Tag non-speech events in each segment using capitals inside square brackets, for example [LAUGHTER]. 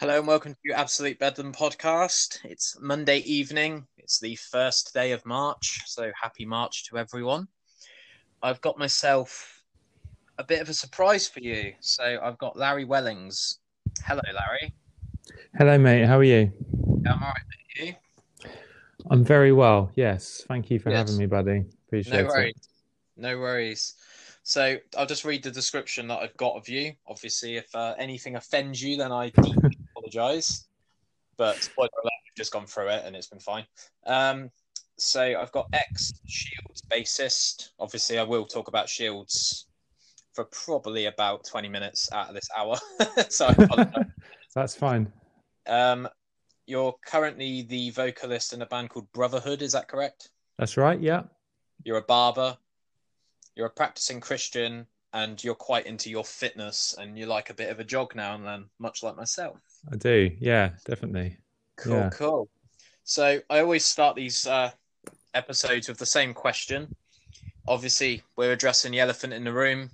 Hello and welcome to Absolute Bedlam podcast. It's Monday evening. It's the first day of March, so happy March to everyone. I've got myself a bit of a surprise for you. So I've got Larry Wellings. Hello, Larry. Hello, mate. How are you? Yeah, I'm all right. You? I'm very well. Yes. Thank you for Yes. having me, buddy. Appreciate No worries. it. No worries. So I'll just read the description that I've got of you. Obviously, if uh, anything offends you, then I deeply [LAUGHS] apologise. But spoiler alert, we've just gone through it and it's been fine. Um, so I've got X Shields bassist. Obviously, I will talk about Shields for probably about 20 minutes out of this hour. [LAUGHS] so I. [LAUGHS] That's fine. um, you're currently the vocalist in a band called Brotherhood, is that correct? That's right. Yeah. you're a barber, you're a practicing Christian, and you're quite into your fitness and you like a bit of a jog now and then, much like myself. I do. Yeah, definitely. Cool, Yeah. cool. So I always start these uh, episodes with the same question. Obviously, we're addressing the elephant in the room.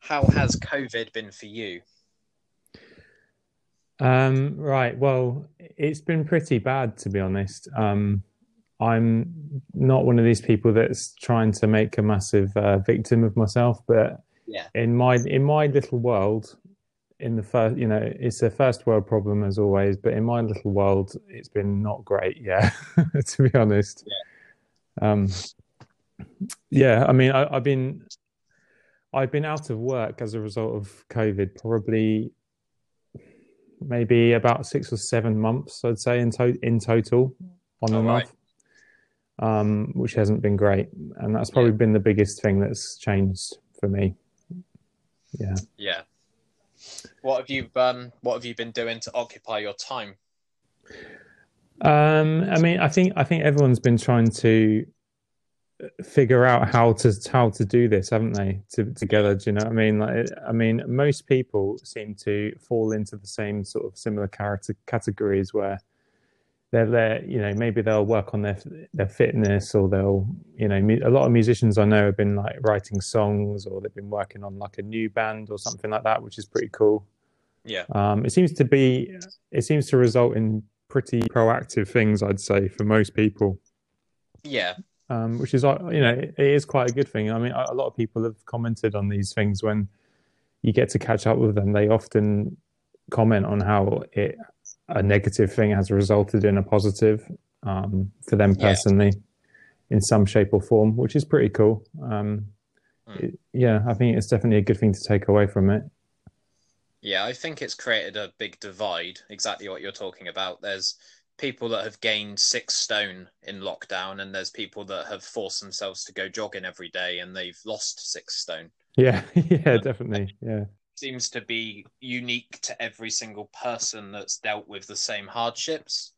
How has COVID been for you? Um, right. Well, it's been pretty bad, to be honest. Um, I'm not one of these people that's trying to make a massive uh, victim of myself, but Yeah. in my in my little world, in the first, you know, it's a first world problem as always. But in my little world, it's been not great. Yeah, [LAUGHS] to be honest. Yeah. Um, yeah. I mean, I, I've been I've been out of work as a result of COVID, probably maybe about six or seven months, I'd say in to- in total, on Oh, and off, um, which hasn't been great, and that's probably been the biggest thing that's changed for me. Yeah. Yeah. What have you um what have you been doing to occupy your time? Um, I mean, I think I think everyone's been trying to figure out how to how to do this, haven't they? To, together, do you know what I mean? Like, I mean, most people seem to fall into the same sort of similar character categories where they're there. You know, maybe they'll work on their their fitness, or they'll, you know, a lot of musicians I know have been like writing songs, or they've been working on like a new band or something like that, which is pretty cool. Yeah. Um, it seems to be, it seems to result in pretty proactive things, I'd say, for most people, Yeah. um, which is, uh, you know, it, is quite a good thing. I mean, a lot of people have commented on these things when you get to catch up with them. They often comment on how it, a negative thing has resulted in a positive um, for them Yeah. personally in some shape or form, which is pretty cool. Um, Mm. it- yeah, I think it's definitely a good thing to take away from it. Yeah, I think it's created a big divide, exactly what you're talking about. There's people that have gained six stone in lockdown, and there's people that have forced themselves to go jogging every day and they've lost six stone. Yeah, [LAUGHS] yeah, definitely. Yeah. Seems to be unique to every single person that's dealt with the same hardships.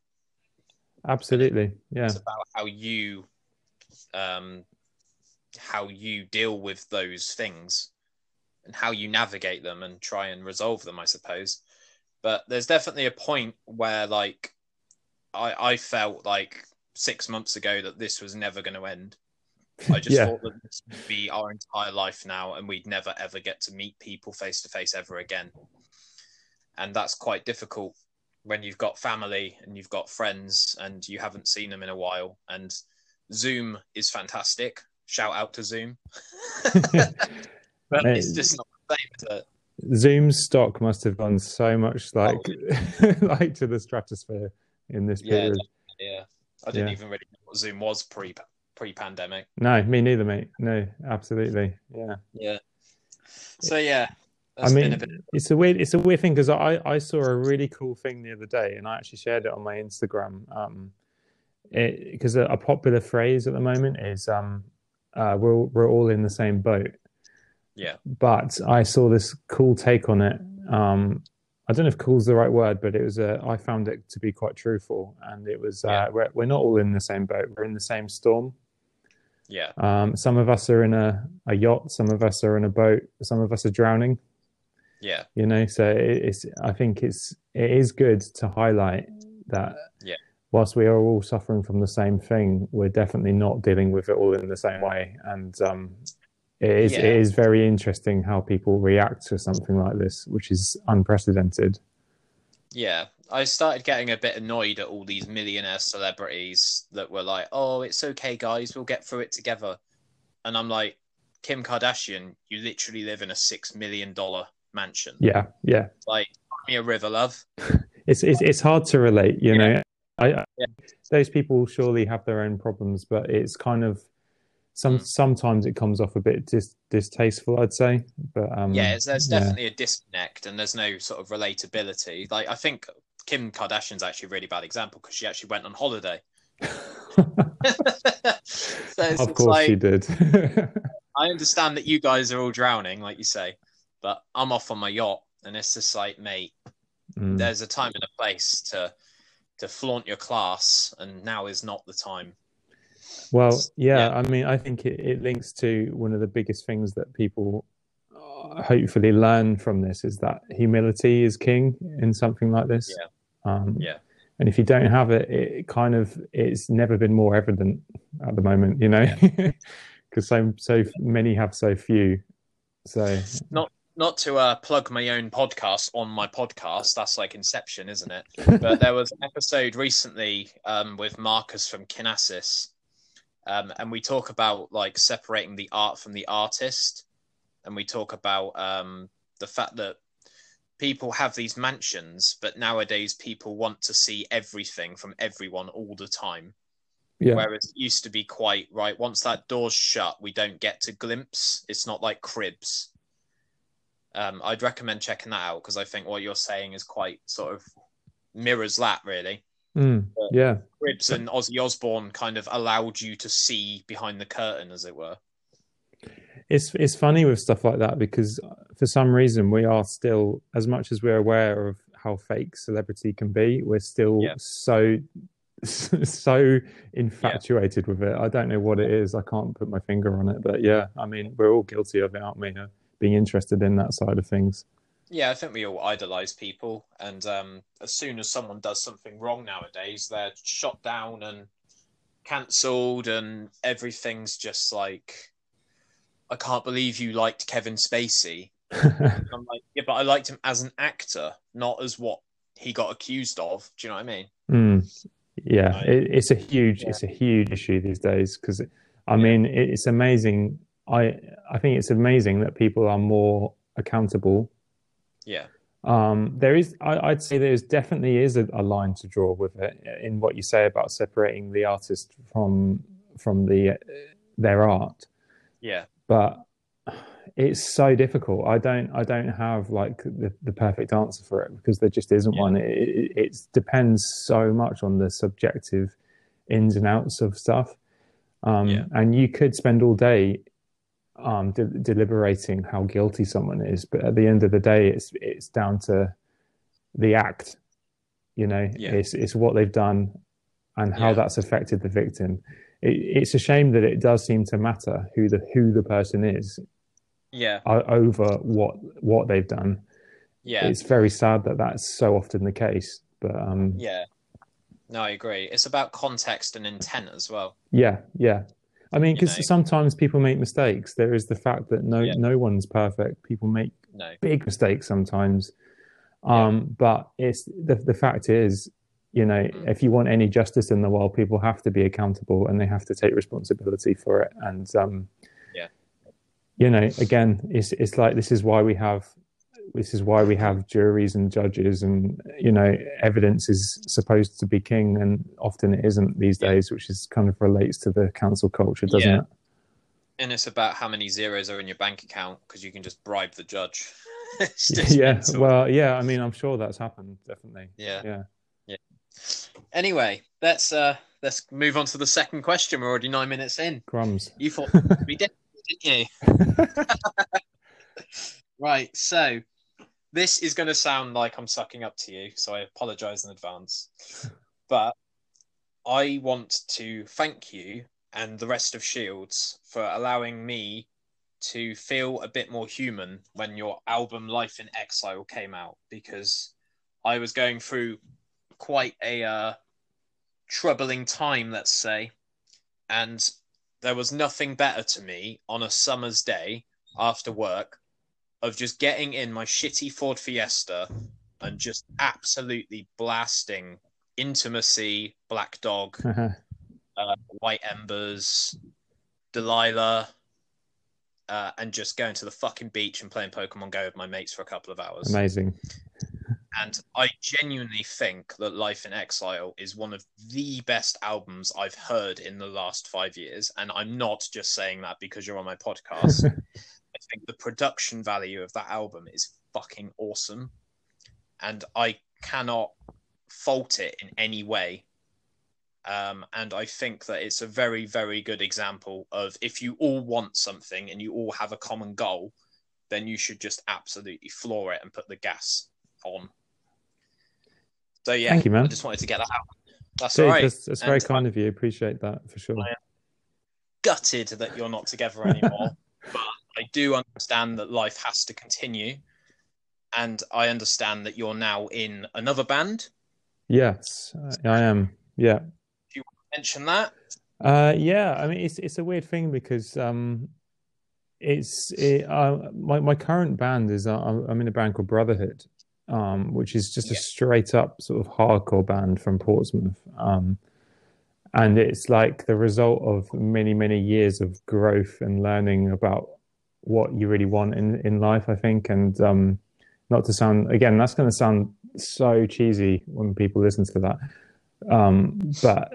Absolutely. Yeah. It's about how you um how you deal with those things and how you navigate them and try and resolve them, I suppose. But there's definitely a point where like I I felt like six months ago that this was never going to end. I just Yeah. thought that this would be our entire life now and we'd never ever get to meet people face to face ever again. And that's quite difficult when you've got family and you've got friends and you haven't seen them in a while. And Zoom is fantastic. Shout out to Zoom. [LAUGHS] but Mate. it's just not the same. Is it? Zoom's stock must have gone so much oh, like [LAUGHS] like to the stratosphere in this Oh. Yeah, period. Yeah. I didn't Yeah. even really know what Zoom was pre pre pandemic. No, me neither, mate. No, absolutely. Yeah. Yeah. So yeah. I mean, a bit it's a weird, it's a weird thing because I, I saw a really cool thing the other day, and I actually shared it on my Instagram. Um, because a, a popular phrase at the moment is um, uh, we're all- we're all in the same boat. Yeah. But I saw this cool take on it. Um, I don't know if "cool" is the right word, but it was a. I found it to be quite truthful, and it was Yeah. uh, we're we're not all in the same boat. We're in the same storm. Yeah. Um, some of us are in a, a yacht, some of us are in a boat, some of us are drowning Yeah. you know so it- it's i think it's it is good to highlight that Yeah. whilst we are all suffering from the same thing we're definitely not dealing with it all in the same way and um it is Yeah. it is very interesting how people react to something like this which is unprecedented Yeah, I started getting a bit annoyed at all these millionaire celebrities that were like, "Oh, it's okay, guys, we'll get through it together," and I'm like, Kim Kardashian, you literally live in a six million dollar mansion. Yeah, yeah. Like, me a river, love. [LAUGHS] It's it's it's hard to relate, you Yeah. know. I, I Yeah. those people surely have their own problems, but it's kind of some Mm. sometimes it comes off a bit dis, distasteful, I'd say. But um, Yeah, it's, there's yeah. definitely a disconnect, and there's no sort of relatability. Like, I think Kim Kardashian's actually a really bad example because she actually went on holiday. [LAUGHS] [LAUGHS] so of course like, she did. [LAUGHS] I understand that you guys are all drowning, like you say, but I'm off on my yacht, and it's just like, mate, Mm. there's a time and a place to to flaunt your class, and now is not the time. Well, yeah, Yeah. I mean, I think it, it links to one of the biggest things that people uh, hopefully learn from this is that humility is king in something like this. Yeah. Um, Yeah. And if you don't have it, it kind of it's never been more evident at the moment, you know, because [LAUGHS] so so many have so few. So Not to uh, plug my own podcast on my podcast, that's like Inception, isn't it? [LAUGHS] but there was an episode recently um, with Marcus from Kinesis, um, and we talk about like separating the art from the artist, and we talk about um, the fact that people have these mansions, but nowadays people want to see everything from everyone all the time. yeah, Whereas it used to be quite right. Once that door's shut, we don't get to glimpse. It's not like cribs. Um, I'd recommend checking that out because I think what you're saying is quite sort of mirrors that really. Mm, yeah, Cribs and Ozzy Osbourne kind of allowed you to see behind the curtain, as it were. it's it's funny with stuff like that because for some reason we are still as much as we're aware of how fake celebrity can be we're still Yeah. so [LAUGHS] so infatuated with it. I don't know what it is. I can't put my finger on it but yeah i mean we're all guilty of it aren't we uh, being interested in that side of things Yeah, I think we all idolize people, and um, as soon as someone does something wrong nowadays, they're shot down and cancelled, and everything's just like, I can't believe you liked Kevin Spacey. [LAUGHS] I'm like, yeah, but I liked him as an actor, not as what he got accused of. Do you know what I mean? Mm. Yeah, it, it's a huge, Yeah. it's a huge issue these days because, I Yeah. mean, it, it's amazing. I I think it's amazing that people are more accountable. Yeah, Um, there is, I, I'd say, there is definitely is a, a line to draw with it in what you say about separating the artist from from the their art, yeah, but it's so difficult. I don't, I don't have like the, the perfect answer for it because there just isn't Yeah. one. It, it, it depends so much on the subjective ins and outs of stuff. Um, Yeah. And you could spend all day um, de- deliberating how guilty someone is, but at the end of the day, it's it's down to the act. You know, Yeah. it's it's what they've done and how Yeah. that's affected the victim. It, it's a shame that it does seem to matter who the who the person is yeah, over what what they've done. yeah, It's very sad that that's so often the case. But um, yeah. No, I agree. It's about context and intent as well. yeah, yeah. I mean, because sometimes people make mistakes. There is the fact that no Yeah. no one's perfect. People make No, big mistakes sometimes. Um, but it's the the fact is, you know, Mm. if you want any justice in the world, people have to be accountable and they have to take responsibility for it. And um, Yeah. you know, again, it's it's like this is why we have this is why we have juries and judges, and you know, evidence is supposed to be king, and often it isn't these Yeah. days, which is kind of relates to the council culture, doesn't Yeah. it? and it's about how many zeros are in your bank account because you can just bribe the judge. [LAUGHS] [LAUGHS] Yeah. mental. Well, yeah. I mean, I'm sure that's happened. Definitely. yeah. Yeah. Anyway, let's uh let's move on to the second question. We're already nine minutes in. Crumbs. You thought [LAUGHS] we did, didn't you? Right. So this is going to sound like I'm sucking up to you, so I apologize in advance. [LAUGHS] But I want to thank you and the rest of Shields for allowing me to feel a bit more human when your album Life in Exile came out because I was going through quite a uh, troubling time, let's say, and there was nothing better to me on a summer's day after work of just getting in my shitty Ford Fiesta and just absolutely blasting intimacy, Black Dog, [LAUGHS] uh, White Embers, Delilah, uh, and just going to the fucking beach and playing Pokemon Go with my mates for a couple of hours. Amazing. And I genuinely think that Life in Exile is one of the best albums I've heard in the last five years. And I'm not just saying that because you're on my podcast. [LAUGHS] I think the production value of that album is fucking awesome. And I cannot fault it in any way. Um, and I think that it's a very, very good example of if you all want something and you all have a common goal, then you should just absolutely floor it and put the gas on. So yeah, Thank you, man. I just wanted to get that out. That's Dude, all right. that's, that's very And kind of you. Appreciate that for sure. Gutted that you're not together anymore. [LAUGHS] but I do understand that life has to continue. And I understand that you're now in another band. Yes, I am. Yeah. Do you want to mention that. Uh, yeah, I mean it's it's a weird thing because um, it's it, uh, my my current band is uh, I'm in a band called Brotherhood, um, which is just a straight up sort of hardcore band from Portsmouth, um, and it's like the result of many many years of growth and learning about what you really want in in life. I think, and um, not to sound again, that's going to sound so cheesy when people listen to that, um, but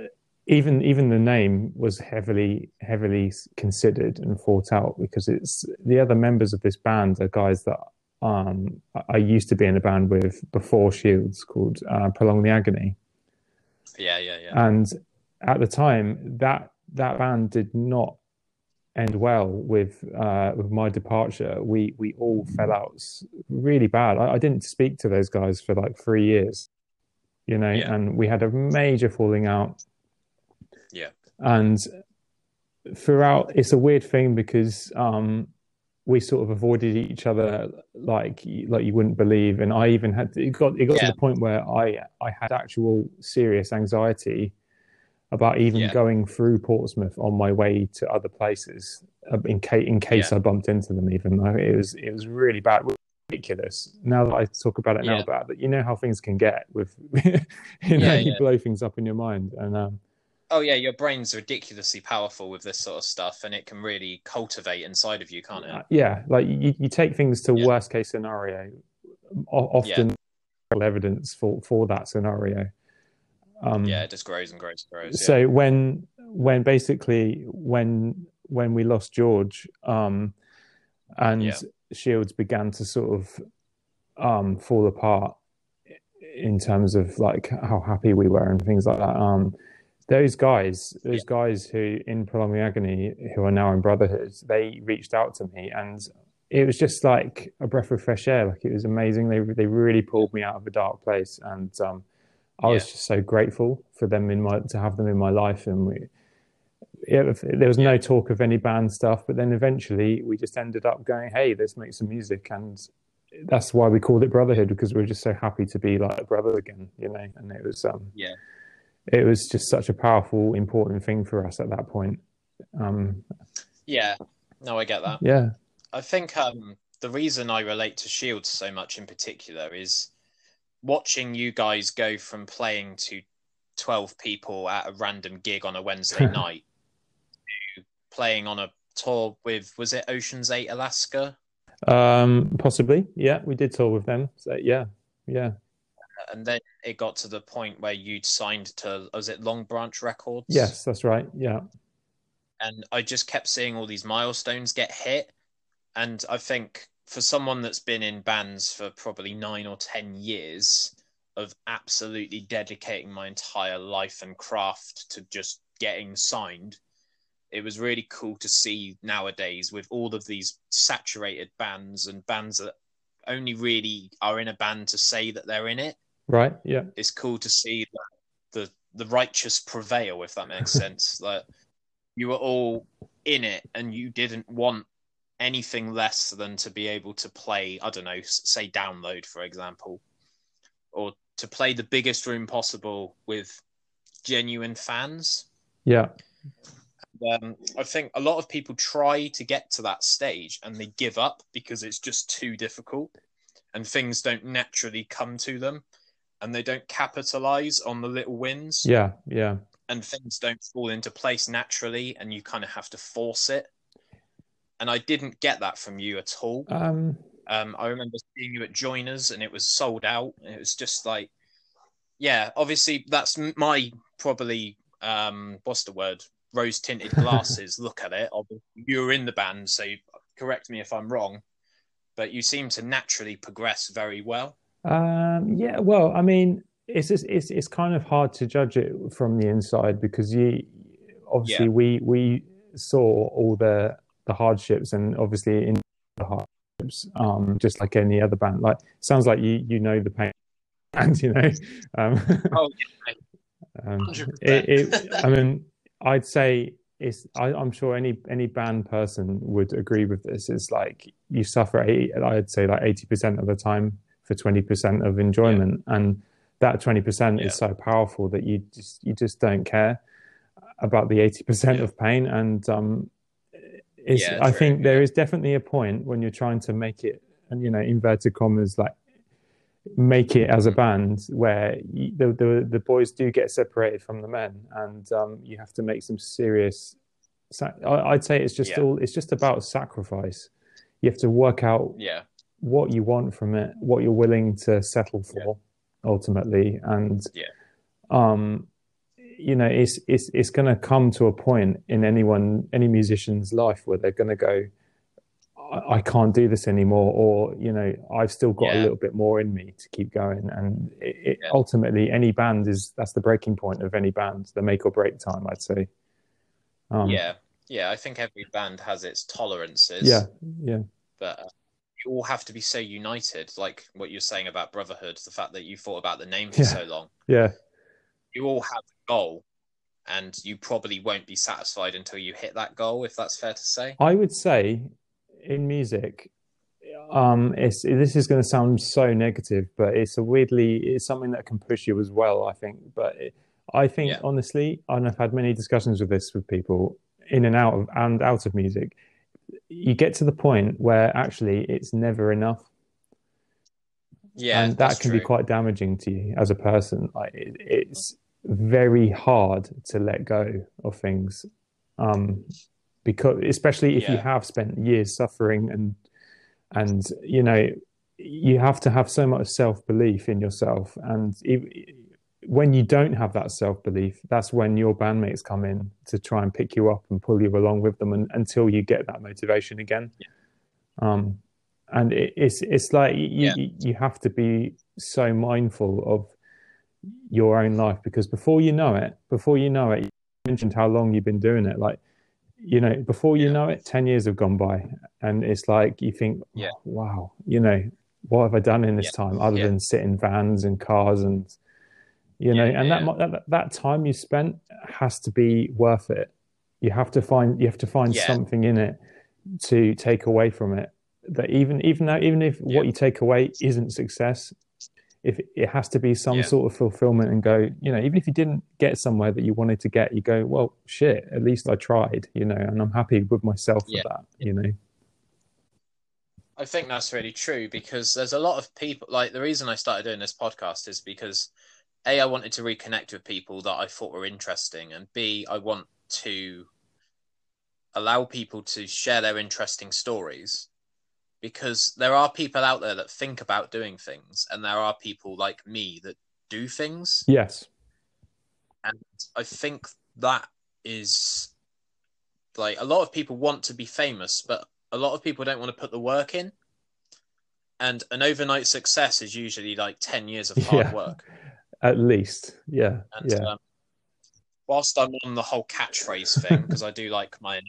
even even the name was heavily heavily considered and thought out because it's the other members of this band are guys that um I- used to be in a band with before Shields called uh, Prolong the Agony Yeah, yeah, yeah. and at the time that that band did not end well with uh with my departure we we all fell out really bad I, I didn't speak to those guys for like three years you know Yeah. and we had a major falling out Yeah. and throughout it's a weird thing because um we sort of avoided each other like like you wouldn't believe and i even had it got it got Yeah. to the point where i i had actual serious anxiety about even Yeah. going through portsmouth on my way to other places uh, in case in case Yeah. i bumped into them even though it was it was really bad ridiculous now that i talk about it now Yeah. about that you know how things can get with [LAUGHS] you know you blow things up in your mind and um Oh yeah, your brain's ridiculously powerful with this sort of stuff, and it can really cultivate inside of you, can't it? Uh, yeah like you, you take things to worst case scenario o- often evidence for for that scenario um Yeah, it just grows and grows and grows. Yeah. so when when basically when when we lost george um and Yeah. shields began to sort of um fall apart in terms of like how happy we were and things like that um those guys those guys who in prolonging agony who are now in brotherhood they reached out to me and it was just like a breath of fresh air like it was amazing they they really pulled me out of a dark place and um I was Yeah. just so grateful for them in my to have them in my life, and we. There was no talk of any band stuff, but then eventually we just ended up going, "Hey, let's make some music," and that's why we called it Brotherhood because we were just so happy to be like a brother again, you know. And it was, um, Yeah. it was just such a powerful, important thing for us at that point. Um, yeah, no, I get that. yeah, I think um, the reason I relate to Shields so much in particular is watching you guys go from playing to 12 people at a random gig on a Wednesday [LAUGHS] night to playing on a tour with, was it Oceans Ate Alaska? um, possibly. Yeah, we did tour with them. So yeah, yeah, And then it got to the point where you'd signed to, was it Long Branch Records? yes, that's right. Yeah, and I just kept seeing all these milestones get hit. And I think for someone that's been in bands for probably nine or 10 years of absolutely dedicating my entire life and craft to just getting signed, it was really cool to see nowadays with all of these saturated bands and bands that only really are in a band to say that they're in it. right. Yeah, It's cool to see the the, the righteous prevail, if that makes [LAUGHS] sense. Like you were all in it and you didn't want anything less than to be able to play i don't know say download for example or to play the biggest room possible with genuine fans. Yeah, um, i think a lot of people try to get to that stage and they give up because it's just too difficult and things don't naturally come to them and they don't capitalize on the little wins. Yeah, yeah. and things don't fall into place naturally and you kind of have to force it and i didn't get that from you at all Um, um, I remember seeing you at Joiners, and it was sold out. It was just like, yeah, obviously that's my probably um, what's the word? Rose tinted [LAUGHS] glasses. Look at it. Obviously, You were in the band, so correct me if I'm wrong, but you seem to naturally progress very well. Um, yeah, well, I mean, it's just, it's it's kind of hard to judge it from the inside because you obviously Yeah. we we saw all the the hardships and obviously in the hardships, um, just like any other band. Like sounds like you you know the pain, [LAUGHS] and you know, um, Oh, [LAUGHS] um, 100%. it, it, I mean, I'd say it's. I, I'm sure any any band person would agree with this. It's like you suffer. eight- I'd say like eighty percent of the time for twenty percent of enjoyment, and that twenty percent Yeah. is so powerful that you just you just don't care about the eighty percent Yeah. of pain. And um, it's. Yeah, I think there yeah. definitely a point when you're trying to make it, and you know, inverted commas, like make it as a Mm. band where you, the, the the boys do get separated from the men, and um, you have to make some serious. I- I'd say it's just Yeah. all. It's just about sacrifice. You have to work out Yeah, what you want from it, what you're willing to settle for, ultimately, and Yeah. um, you know, it's it's it's going to come to a point in anyone, any musician's life where they're going to go, I, I can't do this anymore, or you know, I've still got a little bit more in me to keep going, and it, it, Yeah. ultimately, any band is that's the breaking point of any band, the make or break time, I'd say. Um, yeah, yeah. I think every band has its tolerances. yeah, yeah, but uh, you all have to be so united. Like what you're saying about brotherhood, the fact that you thought about the name for Yeah. so long. yeah. You all have a goal, and you probably won't be satisfied until you hit that goal. If that's fair to say. I would say in music, um, it's this is going to sound so negative, but it's a weirdly it's something that can push you as well. I think, but it, I think Yeah. honestly, and I've had many discussions with this with people in and out of and out of music. You get to the point where actually it's never enough, Yeah, and that can be quite damaging to you as a person. Like it, it's very hard to let go of things, um, because especially if you have spent years suffering and and you know you have to have so much self belief in yourself, and if, when you don't have that self belief, that's when your bandmates come in to try and pick you up and pull you along with them, and, until you get that motivation again. Um, and it, it's it's like you, Yeah. you you have to be so mindful of your own life because before you know it, before you know it, you mentioned how long you've been doing it. Like, you know, before you know it, ten years have gone by, and it's like you think, Yeah. "Oh, wow, you know, what have I done in this Yeah. time other Yeah. than sit in vans and cars and you know, Yeah, and that, that that time you spent has to be worth it. You have to find you have to find something in it to take away from it. That even even though even if what you take away isn't success, if it has to be some Yeah. sort of fulfillment and go, you know, even if you didn't get somewhere that you wanted to get, you go, well, shit, at least I tried, you know, and I'm happy with myself Yeah. for that, you know. I think that's really true because there's a lot of people. Like the reason I started doing this podcast is because a I wanted to reconnect with people that I thought were interesting, and b I want to allow people to share their interesting stories because there are people out there that think about doing things, and there are people like me that do things. Yes. And I think that is like a lot of people want to be famous, but a lot of people don't want to put the work in. And an overnight success is usually like 10 years of hard Yeah. work. [LAUGHS] At least. Yeah. And yeah. um, whilst I'm on the whole catchphrase thing, because I do like my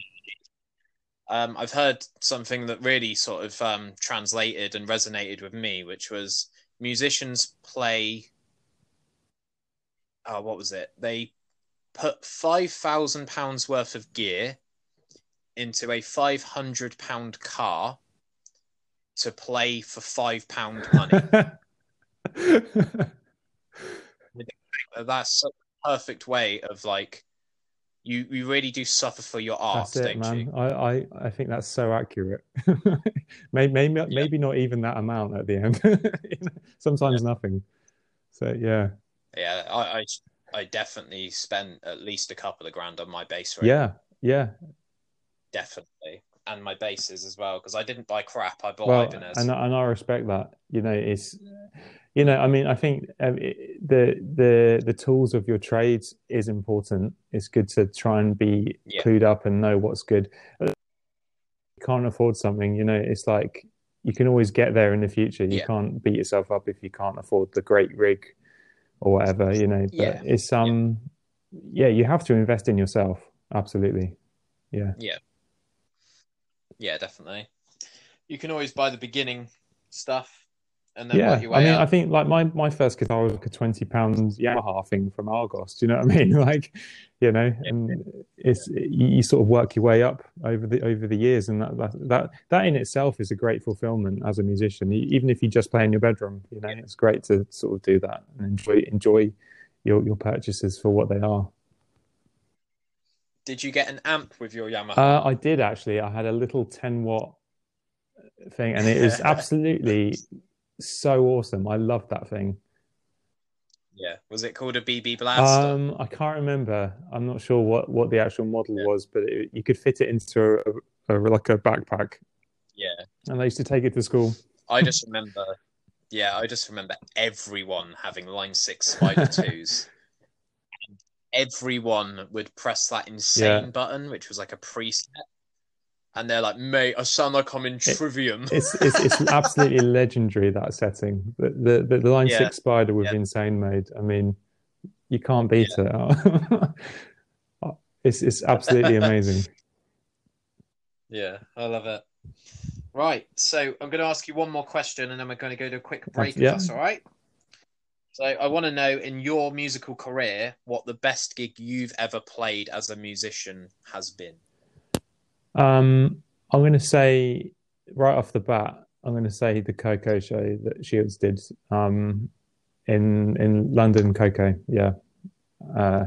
um, I've heard something that really sort of um, translated and resonated with me, which was musicians play. Oh, what was it? They put five thousand pounds worth of gear into a five hundred pound car to play for five pound money. [LAUGHS] That's a perfect way of like, you you really do suffer for your art, That's it, don't man. you? I, I, I think that's so accurate. [LAUGHS] maybe maybe, maybe not even that amount at the end. [LAUGHS] Sometimes nothing. So yeah, Yeah, I, I I definitely spent at least a couple of grand on my bass rig. yeah, yeah. definitely, and my bases as well because I didn't buy crap. I bought Well, Ibanez. and and I respect that. You know, it's you know, I mean, I think um, it, the the the tools of your trade is important. It's good to try and be Yeah. clued up and know what's good. If you can't afford something, you know, it's like you can always get there in the future. You Yeah. can't beat yourself up if you can't afford the great rig or whatever, you know. But Yeah. it's um, yeah, you have to invest in yourself. Absolutely, yeah. yeah, definitely. You can always buy the beginning stuff and then yeah, work your way I mean, up. I think like my my first guitar was like a twenty pound Yamaha thing from Argos. Do you know what I mean? [LAUGHS] Like, you know, and it's you, you sort of work your way up over the over the years, and that that that, that in itself is a great fulfillment as a musician. Even if you just play in your bedroom, you know, it's great to sort of do that and enjoy enjoy your your purchases for what they are. Did you get an amp with your Yamaha? Uh, I did actually. I had a little ten watt thing, and it is [LAUGHS] absolutely so awesome. I love that thing. yeah. Was it called a BB Blaster? Um, I can't remember. I'm not sure what, what the actual model Yeah. was, but it, you could fit it into a, a, like a backpack, yeah. and I used to take it to school. I [LAUGHS] just remember. Yeah, I just remember everyone having Line Six Spider [LAUGHS] Twos. Everyone would press that insane Yeah. button, which was like a preset, and they're like, "Mate, I sound like I'm in Trivium." It's it's, it's [LAUGHS] absolutely legendary that setting. The the, the, Line Yeah. Six Spider with Yeah. insane mode. I mean, you can't beat it. [LAUGHS] it's it's absolutely [LAUGHS] amazing. Yeah, I love it. Right, so I'm going to ask you one more question, and then we're going to go to a quick break. Yeah. If that's all right. So I want to know, in your musical career, what the best gig you've ever played as a musician has been. Um, I'm going to say right off the bat, I'm going to say the Coco show that Shields did um, in in London, Coco. Yeah, uh,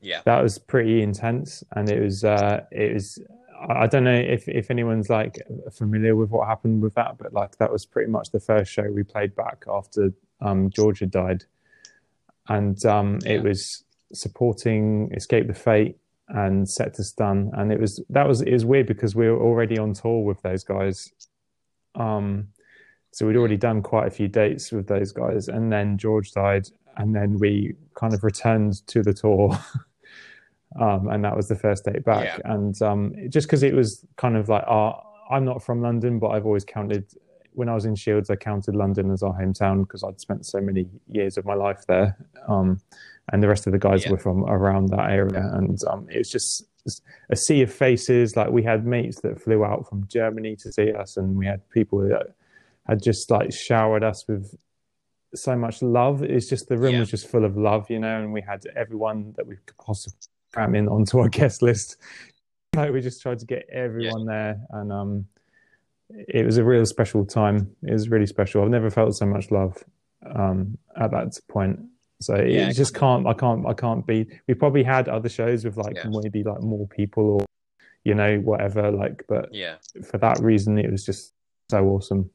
Yeah, that was pretty intense, and it was uh, it was. I I don't know if if anyone's like familiar with what happened with that, but like that was pretty much the first show we played back after um, George had died, and um, it was supporting Escape the Fate and Set to Stun, and it was that was it was weird because we were already on tour with those guys, um, so we'd already done quite a few dates with those guys, and then George died, and then we kind of returned to the tour. [LAUGHS] Um, and that was the first date back, Yeah. and um, just because it was kind of like, uh, I'm not from London, but I've always counted when I was in Shields, I counted London as our hometown because I'd spent so many years of my life there. Um, and the rest of the guys Yeah. were from around that area. And um, it was just a sea of faces. Like we had mates that flew out from Germany to see us, and we had people that had just like showered us with so much love. It's just the room Yeah. was just full of love, you know, and we had everyone that we could possibly cram in onto our guest list. [LAUGHS] Like we just tried to get everyone there, and um, it was a real special time. It was really special. I've never felt so much love um, at that point. So it Yeah, just can't. I can't. I can't be. We probably had other shows with like Yeah. maybe like more people or you know whatever. Like, but yeah. for that reason, it was just so awesome.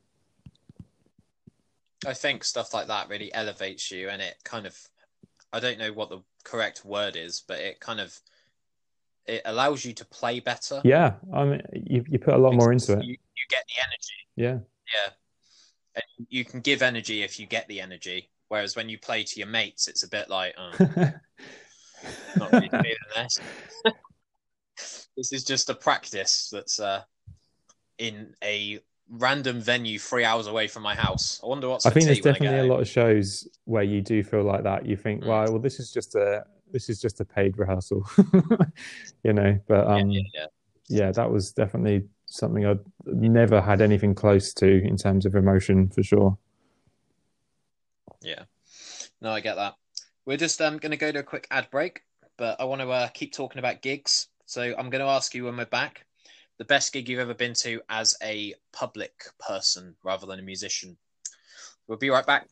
I think stuff like that really elevates you, and it kind of, I don't know what the correct word is, but it kind of, it allows you to play better. Yeah, I mean, you you put a lot more into it. You, you get the energy. Yeah, Yeah. And you can give energy if you get the energy. Whereas when you play to your mates, it's a bit like, oh, [LAUGHS] not really feeling this. [LAUGHS] this is just a practice that's uh, in a random venue three hours away from my house. I wonder what's I think there's when I get definitely a lot of shows where you do feel like that. You think, Mm. well, well, this is just a this is just a paid rehearsal, [LAUGHS] you know. But Yeah, um, yeah, yeah. yeah, that was definitely something I'd never had anything close to in terms of emotion for sure. Yeah. No, I get that. We're just um, going to go to a quick ad break, but I want to uh, keep talking about gigs. So I'm going to ask you when we're back the best gig you've ever been to as a public person rather than a musician. We'll be right back.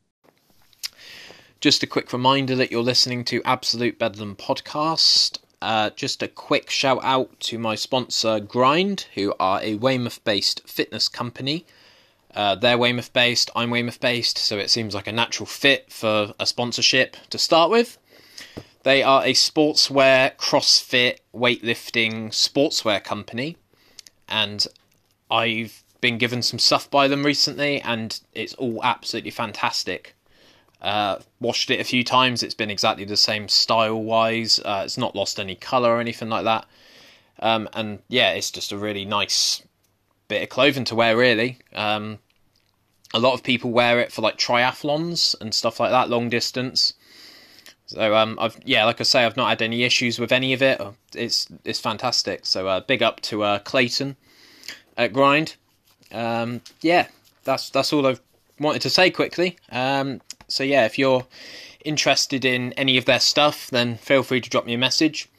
Just a quick reminder that you're listening to Absolute Bedlam podcast. uh, just a quick shout out to my sponsor Grind, who are a Weymouth based fitness company. Uh, they're Weymouth based, I'm Weymouth based, so it seems like a natural fit for a sponsorship to start with. They are a sportswear, CrossFit, weightlifting sportswear company, and I've been given some stuff by them recently, and it's all absolutely fantastic. Uh, washed it a few times. It's been exactly the same style wise. Uh, it's not lost any color or anything like that. Um, and yeah, it's just a really nice bit of clothing to wear, really. Um, a lot of people wear it for like triathlons and stuff like that, long distance. So um, I've yeah, like I say, I've not had any issues with any of it. It's it's fantastic. So uh, big up to uh, Clayton at Grind. Um, yeah, that's that's all I've wanted to say quickly. Um, so yeah, if you're interested in any of their stuff, then feel free to drop me a message.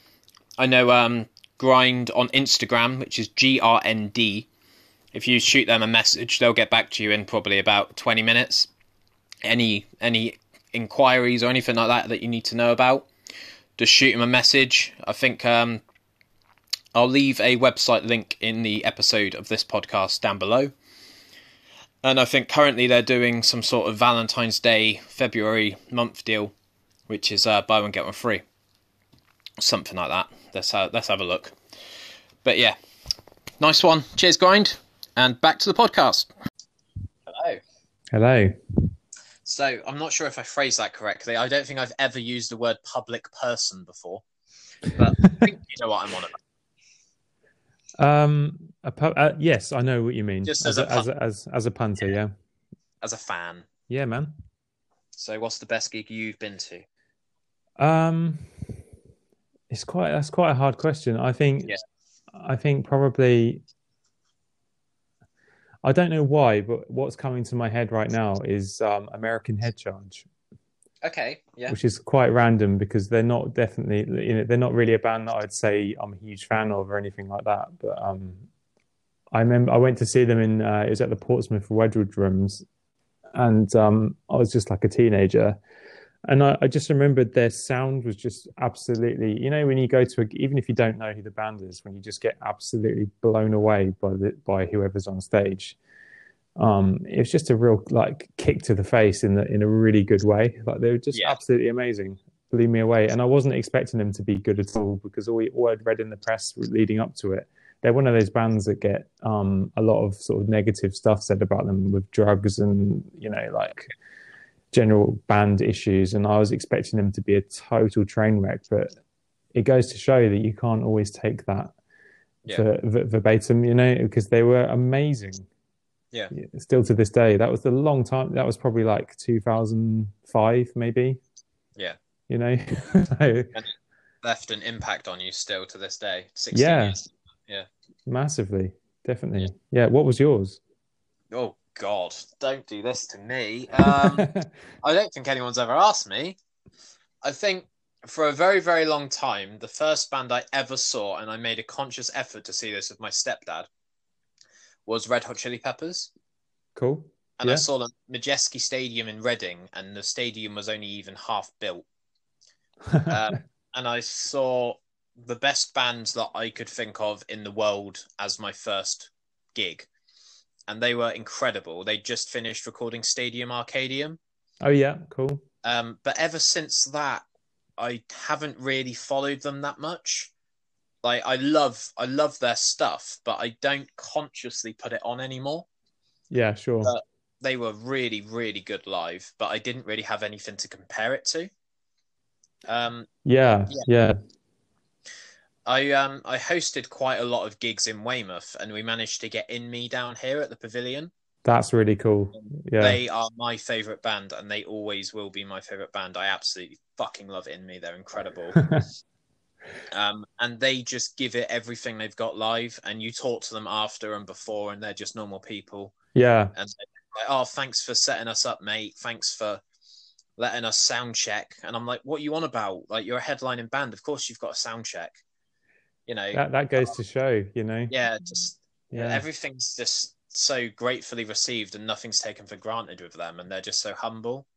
I know um, Grind on Instagram, which is G R N D. If you shoot them a message, they'll get back to you in probably about twenty minutes. Any any inquiries or anything like that that you need to know about, just shoot them a message. I think um, I'll leave a website link in the episode of this podcast down below. And I think currently they're doing some sort of Valentine's Day February month deal, which is uh, buy one get one free, something like that. Let's uh, let's have a look. But yeah, nice one. Cheers, grind, and back to the podcast. Hello. Hello. So I'm not sure if I phrased that correctly. I don't think I've ever used the word public person before, but [LAUGHS] you know what I'm on about. Um, a pu- uh, yes, I know what you mean. Just as as a, a as, a, as as a punter, yeah. As a fan. yeah, man. So what's the best gig you've been to? Um, it's quite that's quite a hard question. I think Yeah. I think probably I don't know why, but what's coming to my head right now is um, American Head Charge, Okay, yeah. which is quite random because they're not definitely you know they're not really a band that I'd say I'm a huge fan of or anything like that. But um, I remember I went to see them in uh, it was at the Portsmouth Wedgwood Rooms, and um, I was just like a teenager. And I, I just remembered their sound was just absolutely, you know, when you go to a, even if you don't know who the band is, when you just get absolutely blown away by the by whoever's on stage. Um, it was just a real like kick to the face in the in a really good way. Like they were just Yeah. absolutely amazing, blew me away. And I wasn't expecting them to be good at all because all, all I'd read in the press leading up to it, they're one of those bands that get um, a lot of sort of negative stuff said about them with drugs and you know like general band issues. And I was expecting them to be a total train wreck, but it goes to show that you can't always take that Yeah. ver- ver- verbatim, you know, because they were amazing. Yeah. Still to this day, that was a long time. That was probably like 2005, maybe. Yeah. You know, [LAUGHS] So, Left an impact on you still to this day. 16 Yeah. years. Yeah. Massively, definitely. Yeah. What was yours? Oh God! Don't do this to me. Um, [LAUGHS] I don't think anyone's ever asked me. I think for a very, very long time, the first band I ever saw, and I made a conscious effort to see this with my stepdad, was Red Hot Chili Peppers. cool. And I saw the Madejski Stadium in Reading, and the stadium was only even half built. [LAUGHS] Um, and I saw the best bands that I could think of in the world as my first gig. And they were incredible. They just finished recording Stadium Arcadium. oh yeah, cool. Um, but ever since that, I haven't really followed them that much. Like I love, I love their stuff, but I don't consciously put it on anymore. Yeah, sure. Uh, They were really, really good live, but I didn't really have anything to compare it to. Um, yeah, yeah. yeah. I um I hosted quite a lot of gigs in Weymouth, and we managed to get InMe down here at the Pavilion. That's really cool. Yeah. They are my favorite band, and they always will be my favorite band. I absolutely fucking love InMe. They're incredible. [LAUGHS] um, and they just give it everything they've got live. And you talk to them after and before, and they're just normal people. yeah. And they're like, oh, thanks for setting us up, mate. Thanks for letting us sound check. And I'm like, what you on about? Like you're a headlining band. Of course you've got a sound check. You know, That that goes to show, you know. yeah, just Yeah. everything's just so gratefully received and nothing's taken for granted with them and they're just so humble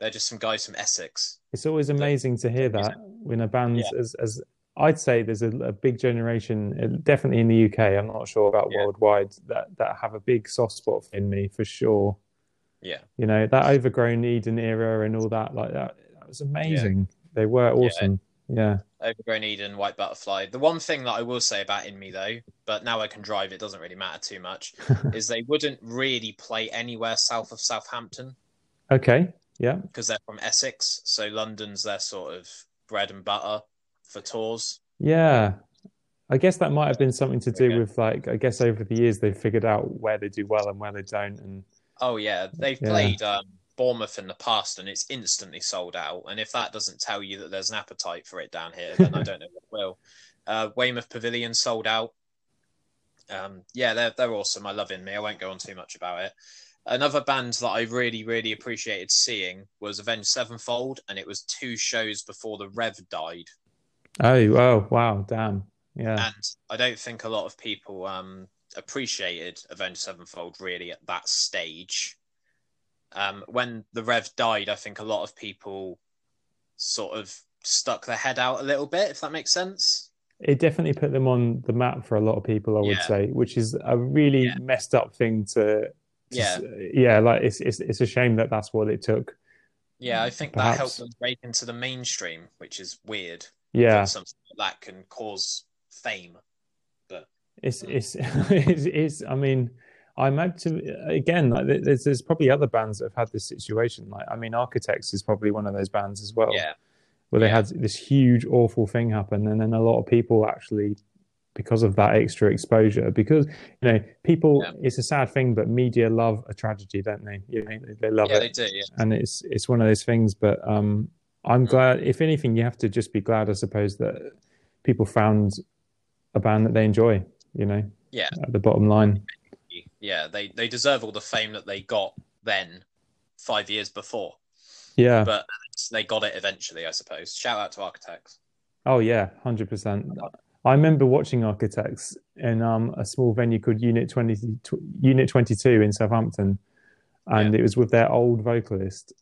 They're just some guys from Essex. It's always amazing to hear that when a band Yeah. as as I'd say there's a, a big generation, uh, definitely in the UK. I'm not sure about Yeah. worldwide that that have a big soft spot in me for sure. Yeah. You know that overgrown Eden era and all that like that. That was amazing. They were awesome. Yeah. Overgrown Eden, White Butterfly. The one thing that I will say about InMe though, but now I can drive, it doesn't really matter too much, [LAUGHS] is they wouldn't really play anywhere south of Southampton Okay. Yeah. because they're from Essex. So London's their sort of bread and butter for tours. Yeah. I guess that might have been something to do Okay. with like I guess over the years they've figured out where they do well and where they don't and Oh yeah, they've Yeah. played um, Bournemouth in the past, and it's instantly sold out. And if that doesn't tell you that there's an appetite for it down here, then I don't know what [LAUGHS] will. Uh, Weymouth Pavilion sold out. Um, yeah, they're they're awesome. I love InMe. I won't go on too much about it. Another band that I really really appreciated seeing was Avenged Sevenfold, and it was two shows before the Rev died. oh oh wow damn yeah And I don't think a lot of people um, appreciated Avenged Sevenfold really at that stage. Um, when the Rev died, I think a lot of people sort of stuck their head out a little bit, if that makes sense. it definitely put them on the map for a lot of people I would Yeah. say which is a really Yeah. messed up thing to, to Yeah. Uh, yeah like it's, it's it's a shame that that's what it took Yeah, I think Perhaps. that helped them break into the mainstream, which is weird. yeah that Something like that can cause fame. it's hmm. it's [LAUGHS] it's, it's i mean i imagine uh, again like there's there's probably other bands that have had this situation like i mean architects is probably one of those bands as well Yeah, where they Yeah. had this huge awful thing happen and then a lot of people actually because of that extra exposure because you know people Yeah. it's a sad thing but media love a tragedy don't they you know they, they love yeah, it they do. Yeah, and it's it's one of those things but um i'm glad if anything you have to just be glad i suppose that people found a band that they enjoy you know Yeah. at the bottom line yeah. They they deserve all the fame that they got then, five years before. yeah But they got it eventually, I suppose. Shout out to Architects. oh yeah 100% i remember watching architects in um a small venue called unit 20 tw- unit 22 in southampton and it was with their old vocalist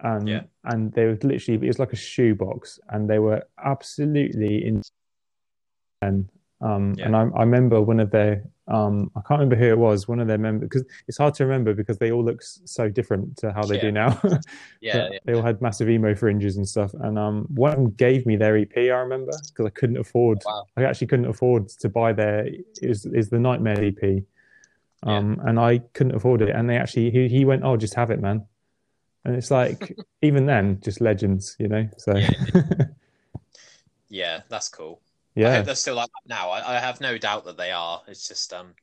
and Yeah. and they were literally it was like a shoebox and they were absolutely in and um Yeah. and I, I remember one of their um i can't remember who it was one of their members because it's hard to remember because they all look so different to how they Yeah. do now [LAUGHS] Yeah, But they all had massive emo fringes and stuff and um one of them gave me their ep i remember because i couldn't afford Wow. i actually couldn't afford to buy their is is the nightmare ep um and i couldn't afford it and they actually he, he went oh just have it man and it's like [LAUGHS] even then just legends you know so Yeah. yeah, [LAUGHS] yeah, that's cool. I hope they're still like that now. I, I have no doubt that they are. It's just um,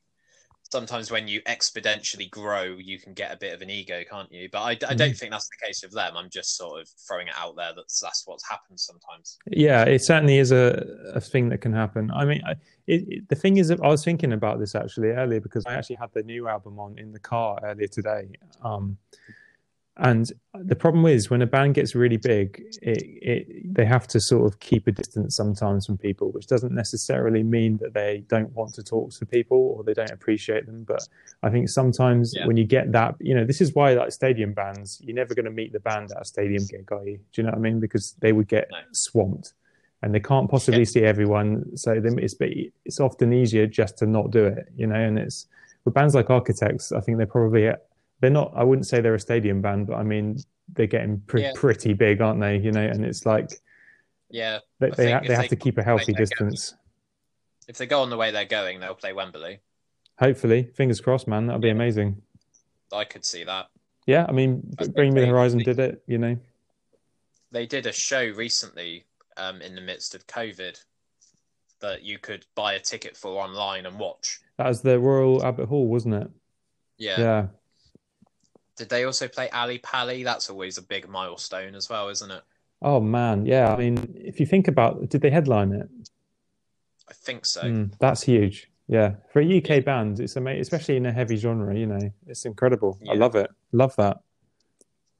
sometimes when you exponentially grow, you can get a bit of an ego, can't you? But I, I don't think that's the case with them. I'm just sort of throwing it out there that that's what's happened sometimes. yeah it certainly is a, a thing that can happen i mean I, it, it, the thing is that i was thinking about this actually earlier because i actually had the new album on in the car earlier today um and the problem is when a band gets really big it, it they have to sort of keep a distance sometimes from people which doesn't necessarily mean that they don't want to talk to people or they don't appreciate them but i think sometimes Yeah. when you get that you know this is why like stadium bands you're never going to meet the band at a stadium gig are you do you know what i mean because they would get No. swamped and they can't possibly Yeah. see everyone so then it's it's often easier just to not do it you know and it's with bands like architects i think they're probably they're not i wouldn't say they're a stadium band but i mean they're getting pre- Yeah. pretty big aren't they you know and it's like Yeah, they, they, ha- they have they to keep a healthy distance if they go on the way they're going, they'll play Wembley. hopefully fingers crossed man that'll be amazing I could see that. yeah i mean I bring me the horizon did it you know They did a show recently um, in the midst of COVID that you could buy a ticket for online and watch. that was the royal albert hall wasn't it Yeah. yeah Did they also play Ali Pali? That's always a big milestone as well, isn't it? oh man yeah i mean if you think about did they headline it I think so. Mm, that's huge. Yeah, for a UK band, it's amazing, especially in a heavy genre. You know, it's incredible. I love it. Love that.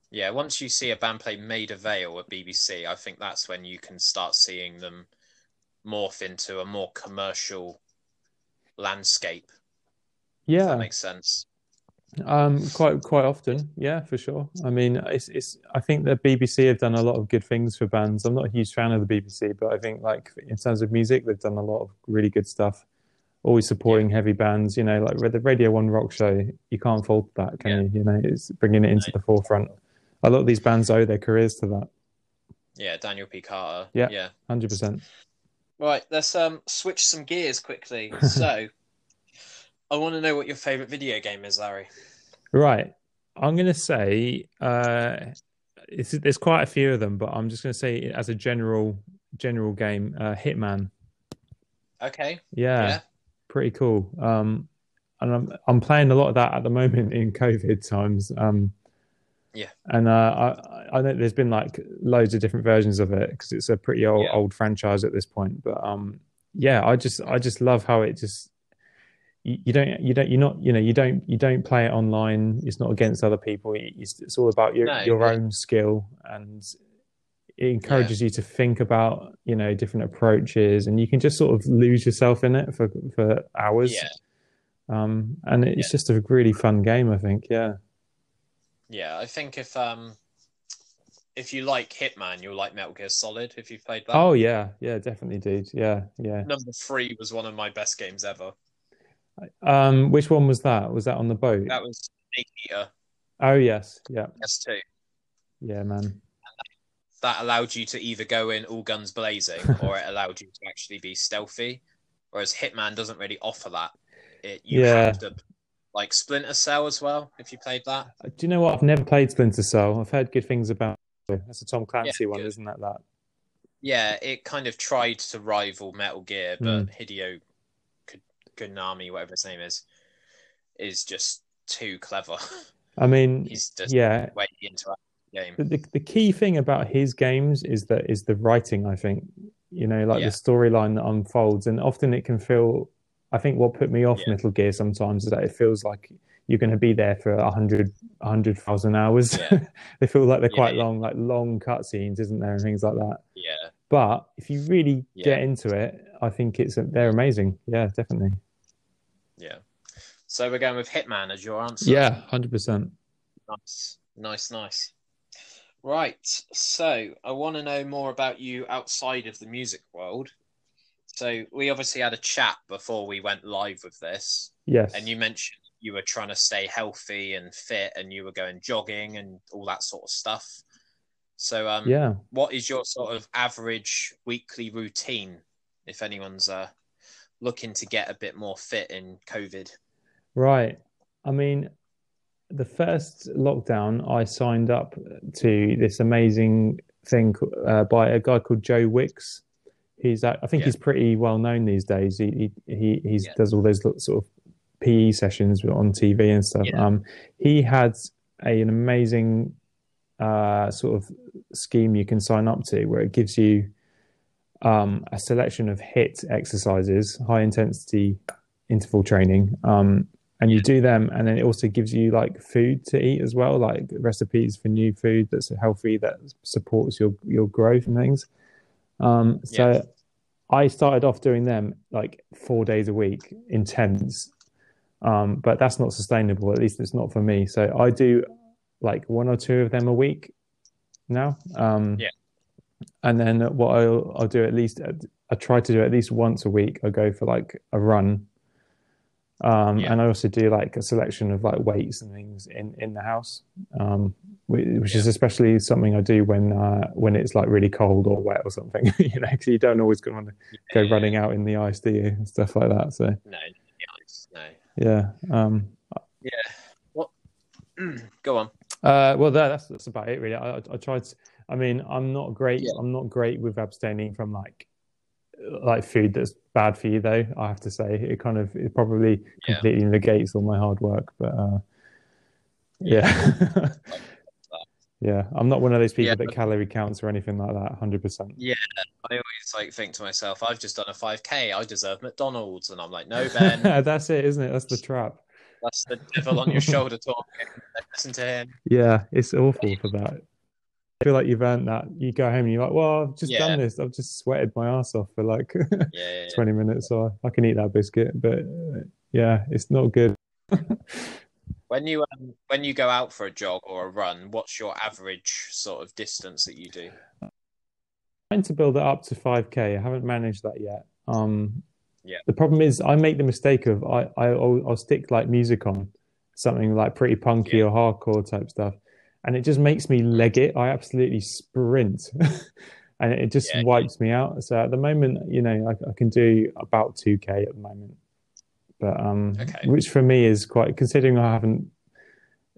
Yeah, once you see a band play Maida Vale at BBC, I think that's when you can start seeing them morph into a more commercial landscape. Yeah, that makes sense. Um, quite quite often, yeah, for sure. I mean, it's it's. I think the BBC have done a lot of good things for bands. I'm not a huge fan of the BBC, but I think like in terms of music, they've done a lot of really good stuff. Always supporting heavy bands, you know, like the Radio One Rock Show. You can't fault that, can Yeah. you? You know, it's bringing it into the forefront. A lot of these bands owe their careers to that. Yeah, Daniel P. Carter. Yeah. Yeah. Hundred percent. Right, let's um switch some gears quickly. [LAUGHS] So, I want to know what your favorite video game is, Larry. Right. I'm going to say uh, it's, there's quite a few of them, but I'm just going to say as a general general game, uh, Hitman. Okay. Yeah, Yeah. pretty cool. Um, and I'm I'm playing a lot of that at the moment in COVID times. Um, Yeah. And uh, I I know there's been like loads of different versions of it because it's a pretty old Yeah. old franchise at this point. But um, yeah, I just I just love how it just you, you don't you don't you're not you know you don't you don't play it online. It's not against other people. It's, it's all about your No, your but- own skill and it encourages you to think about you know different approaches and you can just sort of lose yourself in it for for hours Yeah. um and it's just a really fun game i think yeah Yeah, I think if um if you like Hitman, you'll like Metal Gear Solid if you've played that. oh yeah yeah definitely dude yeah yeah Number three was one of my best games ever. Um which one was that was that on the boat That was Snake Eater oh yes yeah S2. yeah man That allowed you to either go in all guns blazing [LAUGHS] or it allowed you to actually be stealthy. Whereas Hitman doesn't really offer that. It you Yeah. have to like Splinter Cell as well, if you played that. do you know what i've never played splinter cell i've heard good things about it that's a tom clancy Yeah, one good. isn't that that Yeah, it kind of tried to rival Metal Gear, but Hmm. Hideo Konami, whatever his name is, is just too clever. i mean [LAUGHS] He's just yeah way into game. the, the, the key thing about his games is that is the writing i think you know like Yeah. the storyline that unfolds and often it can feel i think what put me off Yeah. metal gear sometimes is that it feels like you're going to be there for a hundred a hundred thousand hours Yeah. [LAUGHS] they feel like they're quite long like long cutscenes isn't there and things like that Yeah, but if you really get into it i think it's they're amazing yeah definitely yeah. So we're going with Hitman as your answer. yeah 100% Nice, nice, nice. Right. So I want to know more about you outside of the music world. So we obviously had a chat before we went live with this, yes and you mentioned you were trying to stay healthy and fit, and you were going jogging and all that sort of stuff. So, um, yeah what is your sort of average weekly routine if anyone's uh, looking to get a bit more fit in COVID? Right. I mean, the first lockdown, I signed up to this amazing thing uh, by a guy called Joe Wicks. He's, uh, I think Yeah. he's pretty well known these days. He he he Yeah. does all those sort of PE sessions on TV and stuff. Yeah. Um, he had a, an amazing uh, sort of scheme you can sign up to where it gives you um, a selection of HIIT exercises, high intensity interval training. Um, and you do them, and then it also gives you like food to eat as well, like recipes for new food that's healthy that supports your your growth and things. Um, so Yeah. I started off doing them like four days a week, intense. Um, but that's not sustainable. At least it's not for me. So I do like one or two of them a week now. Um, Yeah. And then what I'll, I'll do at least, I try to do at least once a week. I go for like a run. Um, Yeah. And I also do like a selection of like weights and things in, in the house, um, which, is especially something I do when uh, when it's like really cold or wet or something. [LAUGHS] you know, because you don't always want to go Yeah. running out in the ice, do you? And stuff like that. So No, no, no. yeah. Um, Yeah. What? [CLEARS THROAT] Go on. Uh, well, that, that's that's about it, really. I, I, I tried. To, I mean, I'm not great. Yeah. I'm not great with abstaining from like like food that's bad for you, though. I have to say, it kind of it probably Yeah. completely negates all my hard work. But uh, yeah, yeah, [LAUGHS] I'm not one of those people Yeah. that calorie counts or anything like that. Hundred percent. Yeah i always like think to myself, I've just done a 5k. I deserve McDonald's, and I'm like, no, Ben, [LAUGHS] that's it, isn't it? That's the trap. that's the devil on your shoulder talking. [LAUGHS] Listen to him. Yeah, it's awful for that. I feel like you've earned that. You go home and you're like, well, I've just Yeah. done this. I've just sweated my ass off for like [LAUGHS] Yeah, yeah, yeah. 20 minutes, so I can eat that biscuit. But yeah, it's not good. [LAUGHS] When you um, when you go out for a jog or a run, what's your average sort of distance that you do? I'm trying to build it up to 5k. I haven't managed that yet. Um, Yeah. The problem is, I make the mistake of I, I I'll, I'll stick like music on, something like pretty punky or hardcore type stuff, and it just makes me leg it. I absolutely sprint, [LAUGHS] and it just Yeah. wipes me out. So at the moment, you know, I, I can do about 2k at the moment, but um, Okay. which for me is quite considering I haven't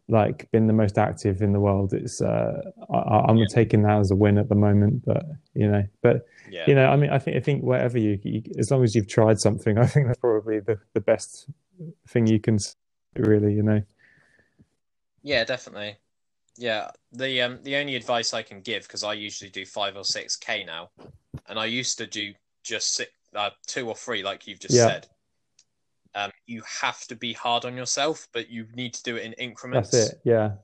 like been the most active in the world. It's uh, I, I'm Yeah. taking that as a win at the moment, but you know, but Yeah. you know, I mean, I think I think whatever you, you as long as you've tried something, [LAUGHS] I think that's probably the the best thing you can really, you know. Yeah, definitely. Yeah, the um the only advice I can give because I usually do five or six k now, and I used to do just six, uh, two or three, like you've just Yeah. said. Um, you have to be hard on yourself, but you need to do it in increments. That's it. Yeah,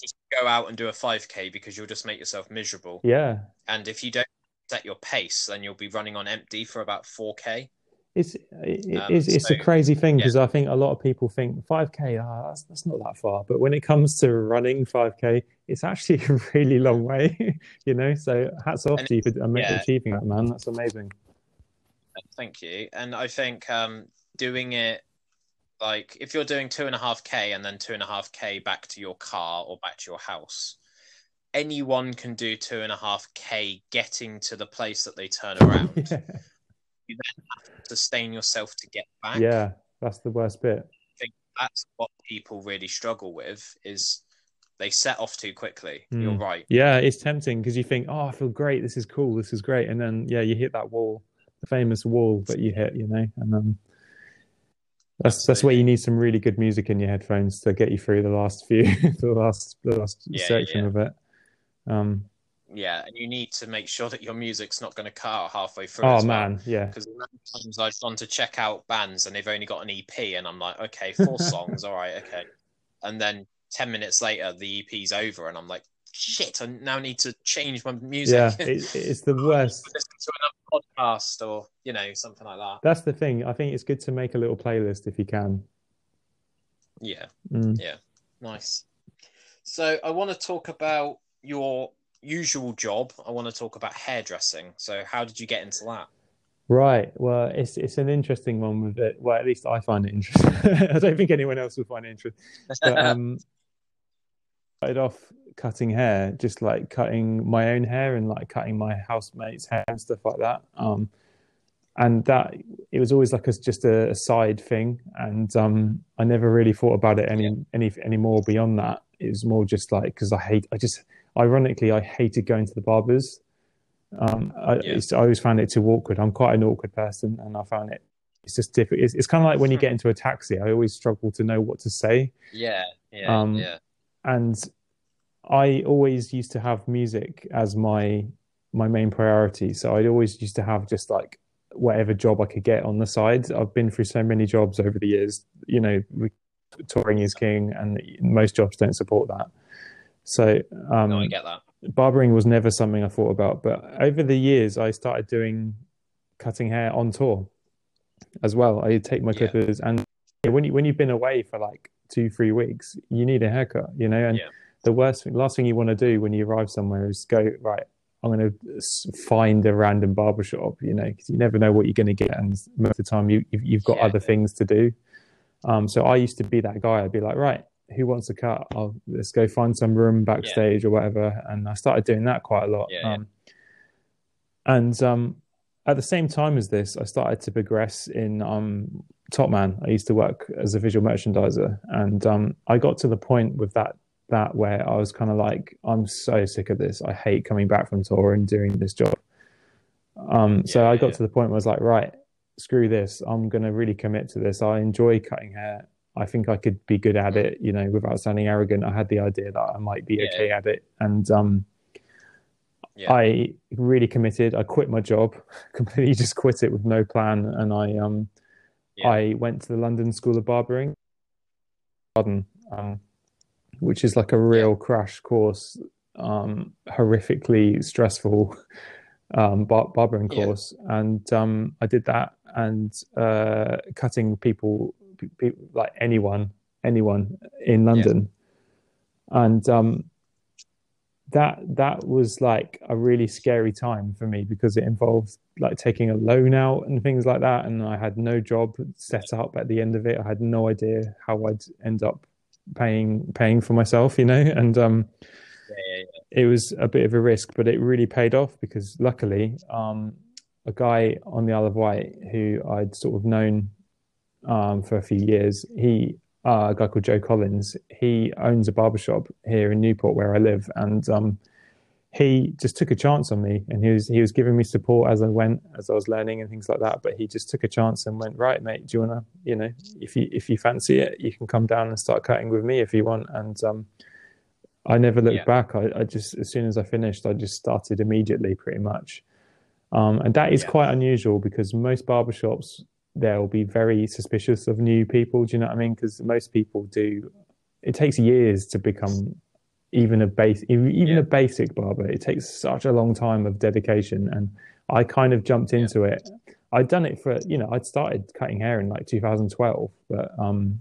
Just go out and do a five k because you'll just make yourself miserable. yeah. And if you don't set your pace, then you'll be running on empty for about four k. It's it, Um, it's, it's so- a crazy thing because I think a lot of people think 5k, ah, that's, that's not that far. But when it comes to running 5k, it's actually [LAUGHS] a really long way, [LAUGHS] you know. So hats off And to you for yeah. achieving that, man. That's amazing. Thank you. And I think um, doing it like if you're doing two and a half k and then two and a half k back to your car or back to your house, anyone can do two and a half k getting to the place that they turn [LAUGHS] around. yeah. Sustain yourself to get back. yeah, that's the worst bit. I think that's what people really struggle with is they set off too quickly. You're Mm. right. Yeah, it's tempting because you think, oh, I feel great. This is cool. This is great. And then, yeah, you hit that wall, the famous wall that you hit, you know, and um, that's that's where you need some really good music in your headphones to get you through the last few, [LAUGHS] the last the last Yeah, section yeah. of it. Um, Yeah, and you need to make sure that your music's not going to cut out halfway through. oh well. man, yeah, Because times I've gone to check out bands and they've only got an EP, and I'm like, okay, four [LAUGHS] songs, all right, okay. And then 10 minutes later, the EP's over, and I'm like, shit, I now need to change my music. yeah, [LAUGHS] it, it's the worst. [LAUGHS] Listen to another podcast or, you know, something like that. That's the thing. I think it's good to make a little playlist if you can. Yeah, Mm. nice. So I want to talk about your usual job. I want to talk about hairdressing. So how did you get into that? Right. Well, it's it's an interesting one with it. Well, at least I find it interesting. [LAUGHS] I don't think anyone else will find it interesting. But [LAUGHS] um, started off cutting hair, just like cutting my own hair and like cutting my housemate's hair and stuff like that. Um, and that it was always like a, just a, a side thing, and um, I never really thought about it any any any more beyond that. It was more just like because I hate, I just ironically I hated going to the barbers. Um, I, Yeah. I always found it too awkward. I'm quite an awkward person, and I found it. It's just difficult. It's, it's kind of like when you get into a taxi. I always struggle to know what to say yeah, yeah, Um, yeah. and I always used to have music as my my main priority. So I'd always used to have just like whatever job I could get on the side. I've been through so many jobs over the years. You know, touring is king, and most jobs don't support that. So um, No, I get that. barbering was never something I thought about. But over the years, I started doing cutting hair on tour as well. I take my Yeah. clippers, and when you when you've been away for like two three weeks, you need a haircut, you know. And Yeah. the worst thing, last thing you want to do when you arrive somewhere is go right. I'm going to find a random barber shop, you know, because you never know what you're going to get, and most of the time you you've, you've got Yeah. other things to do. Um, so I used to be that guy. I'd be like, right, who wants a cut? I'll, let's go find some room backstage or whatever. And I started doing that quite a lot. Yeah, yeah. um, and um, at the same time as this, I started to progress in um, Topman. I used to work as a visual merchandiser, and um, I got to the point with that that where I was kind of like, I'm so sick of this. I hate coming back from tour and doing this job. Um, so Yeah, I got yeah. to the point where I was like, right, screw this. I'm going to really commit to this. I enjoy cutting hair. I think I could be good at it, you know, without sounding arrogant. I had the idea that I might be Yeah. okay at it. And um, Yeah. I really committed. I quit my job, [LAUGHS] completely just quit it with no plan. And I, um, Yeah. I went to the London School of Barbering, Garden, um, which is like a real crash course, um, horrifically stressful [LAUGHS] um, bar- barbering course. And um, I did that and uh, cutting people, pe- pe- like anyone, anyone in London, and um, that that was like a really scary time for me because it involved like taking a loan out and things like that, and I had no job set up at the end of it. I had no idea how I'd end up paying paying for myself, you know, and um, Yeah, yeah, yeah. it was a bit of a risk, but it really paid off because luckily, um, a guy on the Isle of Wight who I'd sort of known um, for a few years, he uh, a guy called Joe Collins, he owns a barbershop here in Newport where I live, and um, he just took a chance on me, and he was he was giving me support as I went, as I was learning and things like that. But he just took a chance and went, right, mate, do you wanna, you know, if you if you fancy it, you can come down and start cutting with me if you want, and um, I never looked Yeah. back. I, I just, as soon as I finished, I just started immediately, pretty much. Um, and that is Yeah. quite unusual because most barbershops they'll be very suspicious of new people. Do you know what I mean? Because most people do. It takes years to become even a base, even Yeah. a basic barber. It takes such a long time of dedication, and I kind of jumped Yeah. into it. I'd done it for you know I'd started cutting hair in like 2012, but um,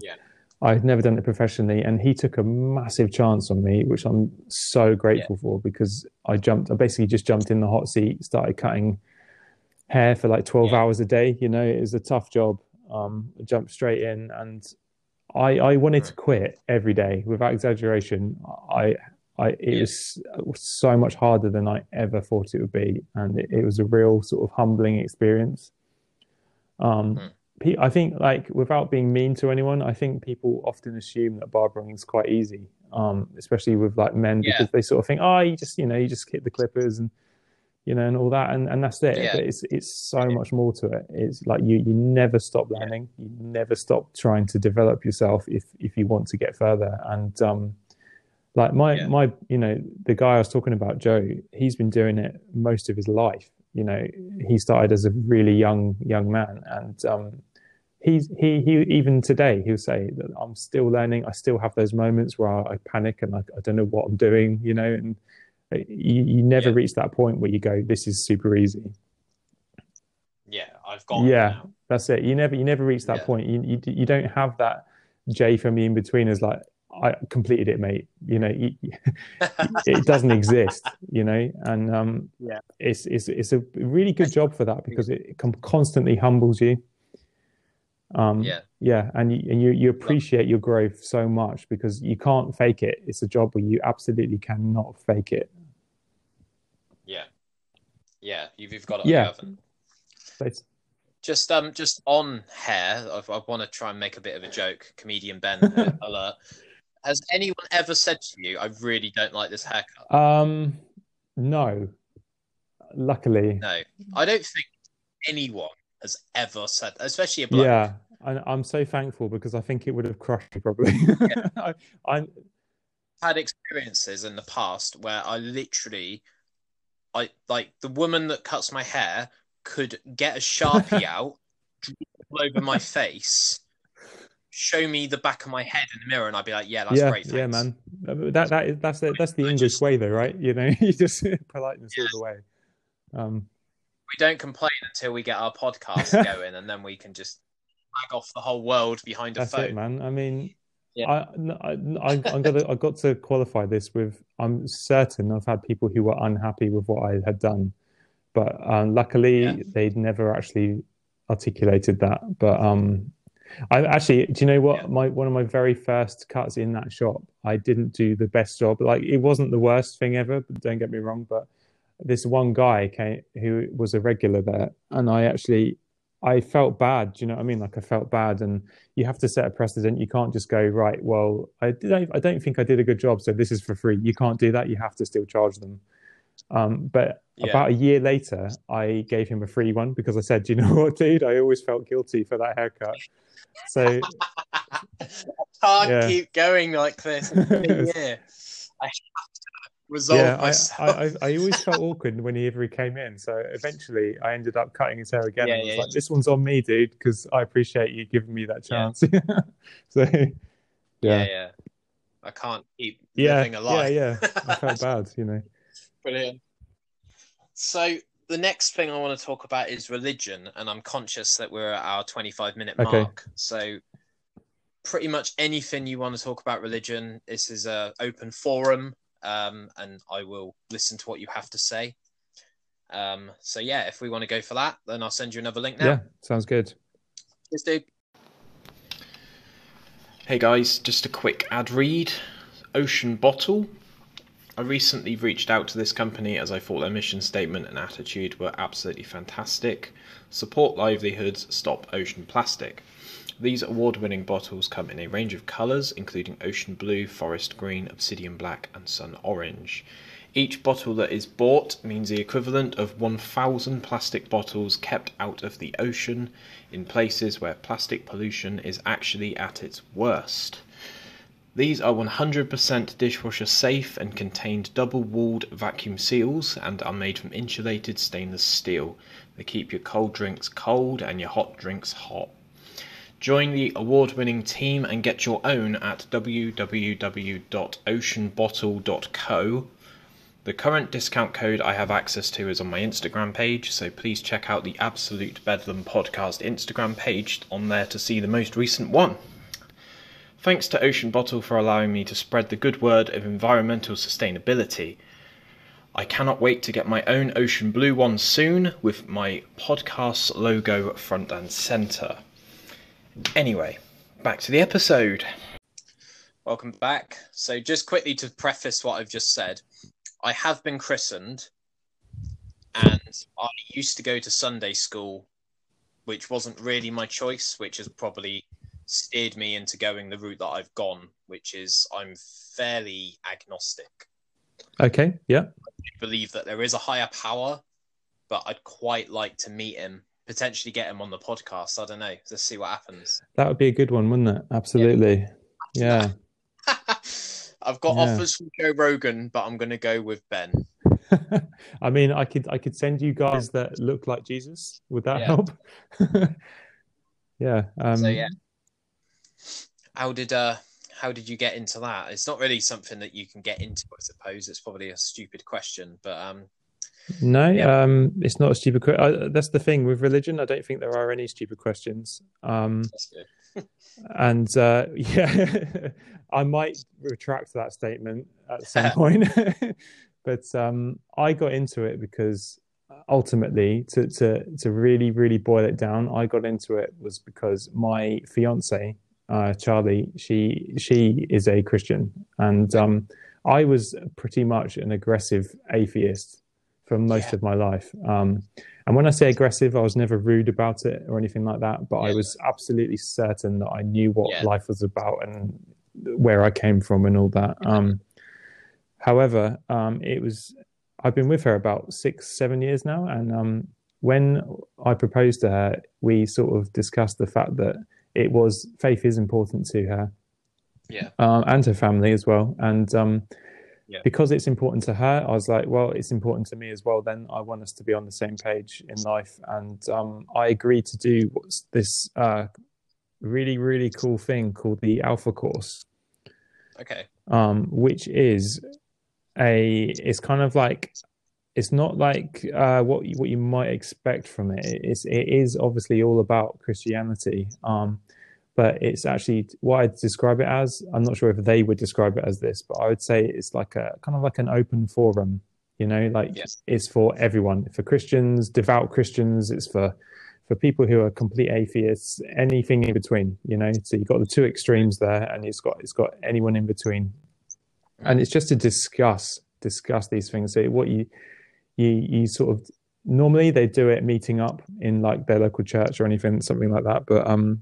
Yeah. I'd never done it professionally, and he took a massive chance on me, which I'm so grateful for because I jumped. I basically just jumped in the hot seat, started cutting hair for like 12 Yeah. hours a day. You know, it was a tough job. Um, I jumped straight in, and I I wanted to quit every day without exaggeration. I I it Yeah. was so much harder than I ever thought it would be, and it, it was a real sort of humbling experience. Um, Hmm. I think like without being mean to anyone, I think people often assume that barbering is quite easy, um, especially with like men Yeah. because they sort of think, oh, you just you know you just hit the clippers and you know and all that and, and that's it. Yeah. But it's it's so much more to it. It's like you you never stop learning, you never stop trying to develop yourself if if you want to get further. And um, like my Yeah. my you know the guy I was talking about, Joe, he's been doing it most of his life. You know, he started as a really young young man, and um, he's he he even today he'll say that I'm still learning. I still have those moments where I, I panic and I, I don't know what I'm doing. You know, and you, you never Yeah. reach that point where you go, "This is super easy." Yeah, I've got Yeah. it. That's it. You never you never reach that Yeah. point. You, you you don't have that J for me in between as like I completed it, mate. You know, you, [LAUGHS] it doesn't exist. You know, and um, Yeah. it's it's it's a really good job for that because it com- constantly humbles you. Um, Yeah. yeah, and you, and you you appreciate your growth so much because you can't fake it. It's a job where you absolutely cannot fake it. Yeah. Yeah, you've, you've got it Yeah. on the oven. It's- Just um, just on hair, I, I want to try and make a bit of a joke. Comedian Ben [LAUGHS] uh, alert. Has anyone ever said to you, "I really don't like this haircut"? Um, no, luckily, No, I don't think anyone has ever said, especially a bloke. Yeah, and I'm so thankful because I think it would have crushed me probably. [LAUGHS] I, I, had experiences in the past where I literally, I like the woman that cuts my hair could get a sharpie [LAUGHS] out, draw over my face, show me the back of my head in the mirror, and I'd be like, "Yeah, that's yeah, great, yeah, thanks." man. That that is that's the, that's the I English just- way, though, right? You know, [LAUGHS] you just politeness all the way. Um, We don't complain until we get our podcast [LAUGHS] going, and then we can just flag off the whole world behind a that's phone. it, man. I mean, Yeah. I, I, I, I'm gonna, I got to qualify this with. I'm certain I've had people who were unhappy with what I had done, but um, luckily Yeah. they'd never actually articulated that. But um, I actually, do you know what? Yeah. My one of my very first cuts in that shop, I didn't do the best job. Like it wasn't the worst thing ever. But don't get me wrong. But this one guy came who was a regular there, and I actually. I felt bad. Do you know what I mean? Like I felt bad, and you have to set a precedent. You can't just go right. Well, I don't. I don't think I did a good job, so this is for free. You can't do that. You have to still charge them. Um, but Yeah. about a year later, I gave him a free one because I said, "Do you know [LAUGHS] what, dude? I always felt guilty for that haircut." So [LAUGHS] I Can't Yeah. keep going like this [LAUGHS] year. I resolve yeah, I, myself. I, I, I always felt [LAUGHS] awkward whenever he came in. So eventually, I ended up cutting his hair again. Yeah, and I was yeah, like, "This one's on me, dude, because I appreciate you giving me that chance. Yeah. chance." [LAUGHS] so yeah, yeah, yeah. I can't keep yeah, living a yeah, yeah. I felt [LAUGHS] bad, you know. Brilliant. So the next thing I want to talk about is religion, and I'm conscious that we're at our 25 minute Okay. mark. So pretty much anything you want to talk about religion. This is a open forum, um, and I will listen to what you have to say. Um, so yeah, if we want to go for that, then I'll send you another link now. Yeah, sounds good. Cheers, dude. Hey guys, just a quick ad read. Ocean Bottle. I recently reached out to this company as I thought their mission statement and attitude were absolutely fantastic. Support livelihoods, stop ocean plastic. These award winning bottles come in a range of colours, including ocean blue, forest green, obsidian black, and sun orange. Each bottle that is bought means the equivalent of 1,000 plastic bottles kept out of the ocean in places where plastic pollution is actually at its worst. These are 100% dishwasher safe and contained double walled vacuum seals and are made from insulated stainless steel. They keep your cold drinks cold and your hot drinks hot. Join the award winning team and get your own at www.oceanbottle.co the current discount code I have access to is on my Instagram page, so please check out the Absolute Bedlam Podcast Instagram page on there to see the most recent one. Thanks to Ocean Bottle for allowing me to spread the good word of environmental sustainability. I cannot wait to get my own ocean blue one soon with my podcast logo front and centre. Anyway, back to the episode. Welcome back. So, just quickly to preface what I've just said, I have been christened, and I used to go to Sunday school, which wasn't really my choice, which has probably steered me into going the route that I've gone, which is I'm fairly agnostic. Okay, yeah. I believe that there is a higher power, but I'd quite like to meet him, potentially get him on the podcast. I don't know. Let's see what happens. That would be a good one, wouldn't it? Absolutely. Yeah. [LAUGHS] I've got yeah. offers from Joe Rogan, but I'm going to go with Ben. [LAUGHS] I mean, I could I could send you guys that look like Jesus. Would that yeah. help? [LAUGHS] yeah. Um, so yeah. How did uh how did you get into that? It's not really something that you can get into, I suppose. It's probably a stupid question, but um no, yeah. um, it's not a stupid question. That's the thing with religion. I don't think there are any stupid questions. Um, [LAUGHS] and uh, yeah, [LAUGHS] I might retract that statement at some [LAUGHS] point. but um, I got into it because ultimately, to, to to really really boil it down, I got into it was because my fiance, uh, Charlie, she she is a Christian, and um, I was pretty much an aggressive atheist for most yeah. of my life. Um, and when I say aggressive, I was never rude about it or anything like that, but yeah. I was absolutely certain that I knew what yeah. life was about and where I came from and all that. Um, however, um, it was I've been with her about six, seven years now, and um, when I proposed to her, we sort of discussed the fact that it was faith is important to her, yeah, um, and her family as well, and um, yeah. because it's important to her i was like well it's important to me as well then i want us to be on the same page in life and um, i agreed to do what's this uh, really really cool thing called the alpha course okay um, which is a it's kind of like it's not like uh, what you, what you might expect from it. It's it is obviously all about Christianity, um, but it's actually what I'd describe it as. I'm not sure if they would describe it as this, but I would say it's like a kind of like an open forum. You know, like yes. it's for everyone, for Christians, devout Christians. It's for for people who are complete atheists, anything in between. You know, so you've got the two extremes there, and it's got it's got anyone in between, and it's just to discuss discuss these things. So what you you you sort of normally they do it meeting up in like their local church or anything, something like that, but um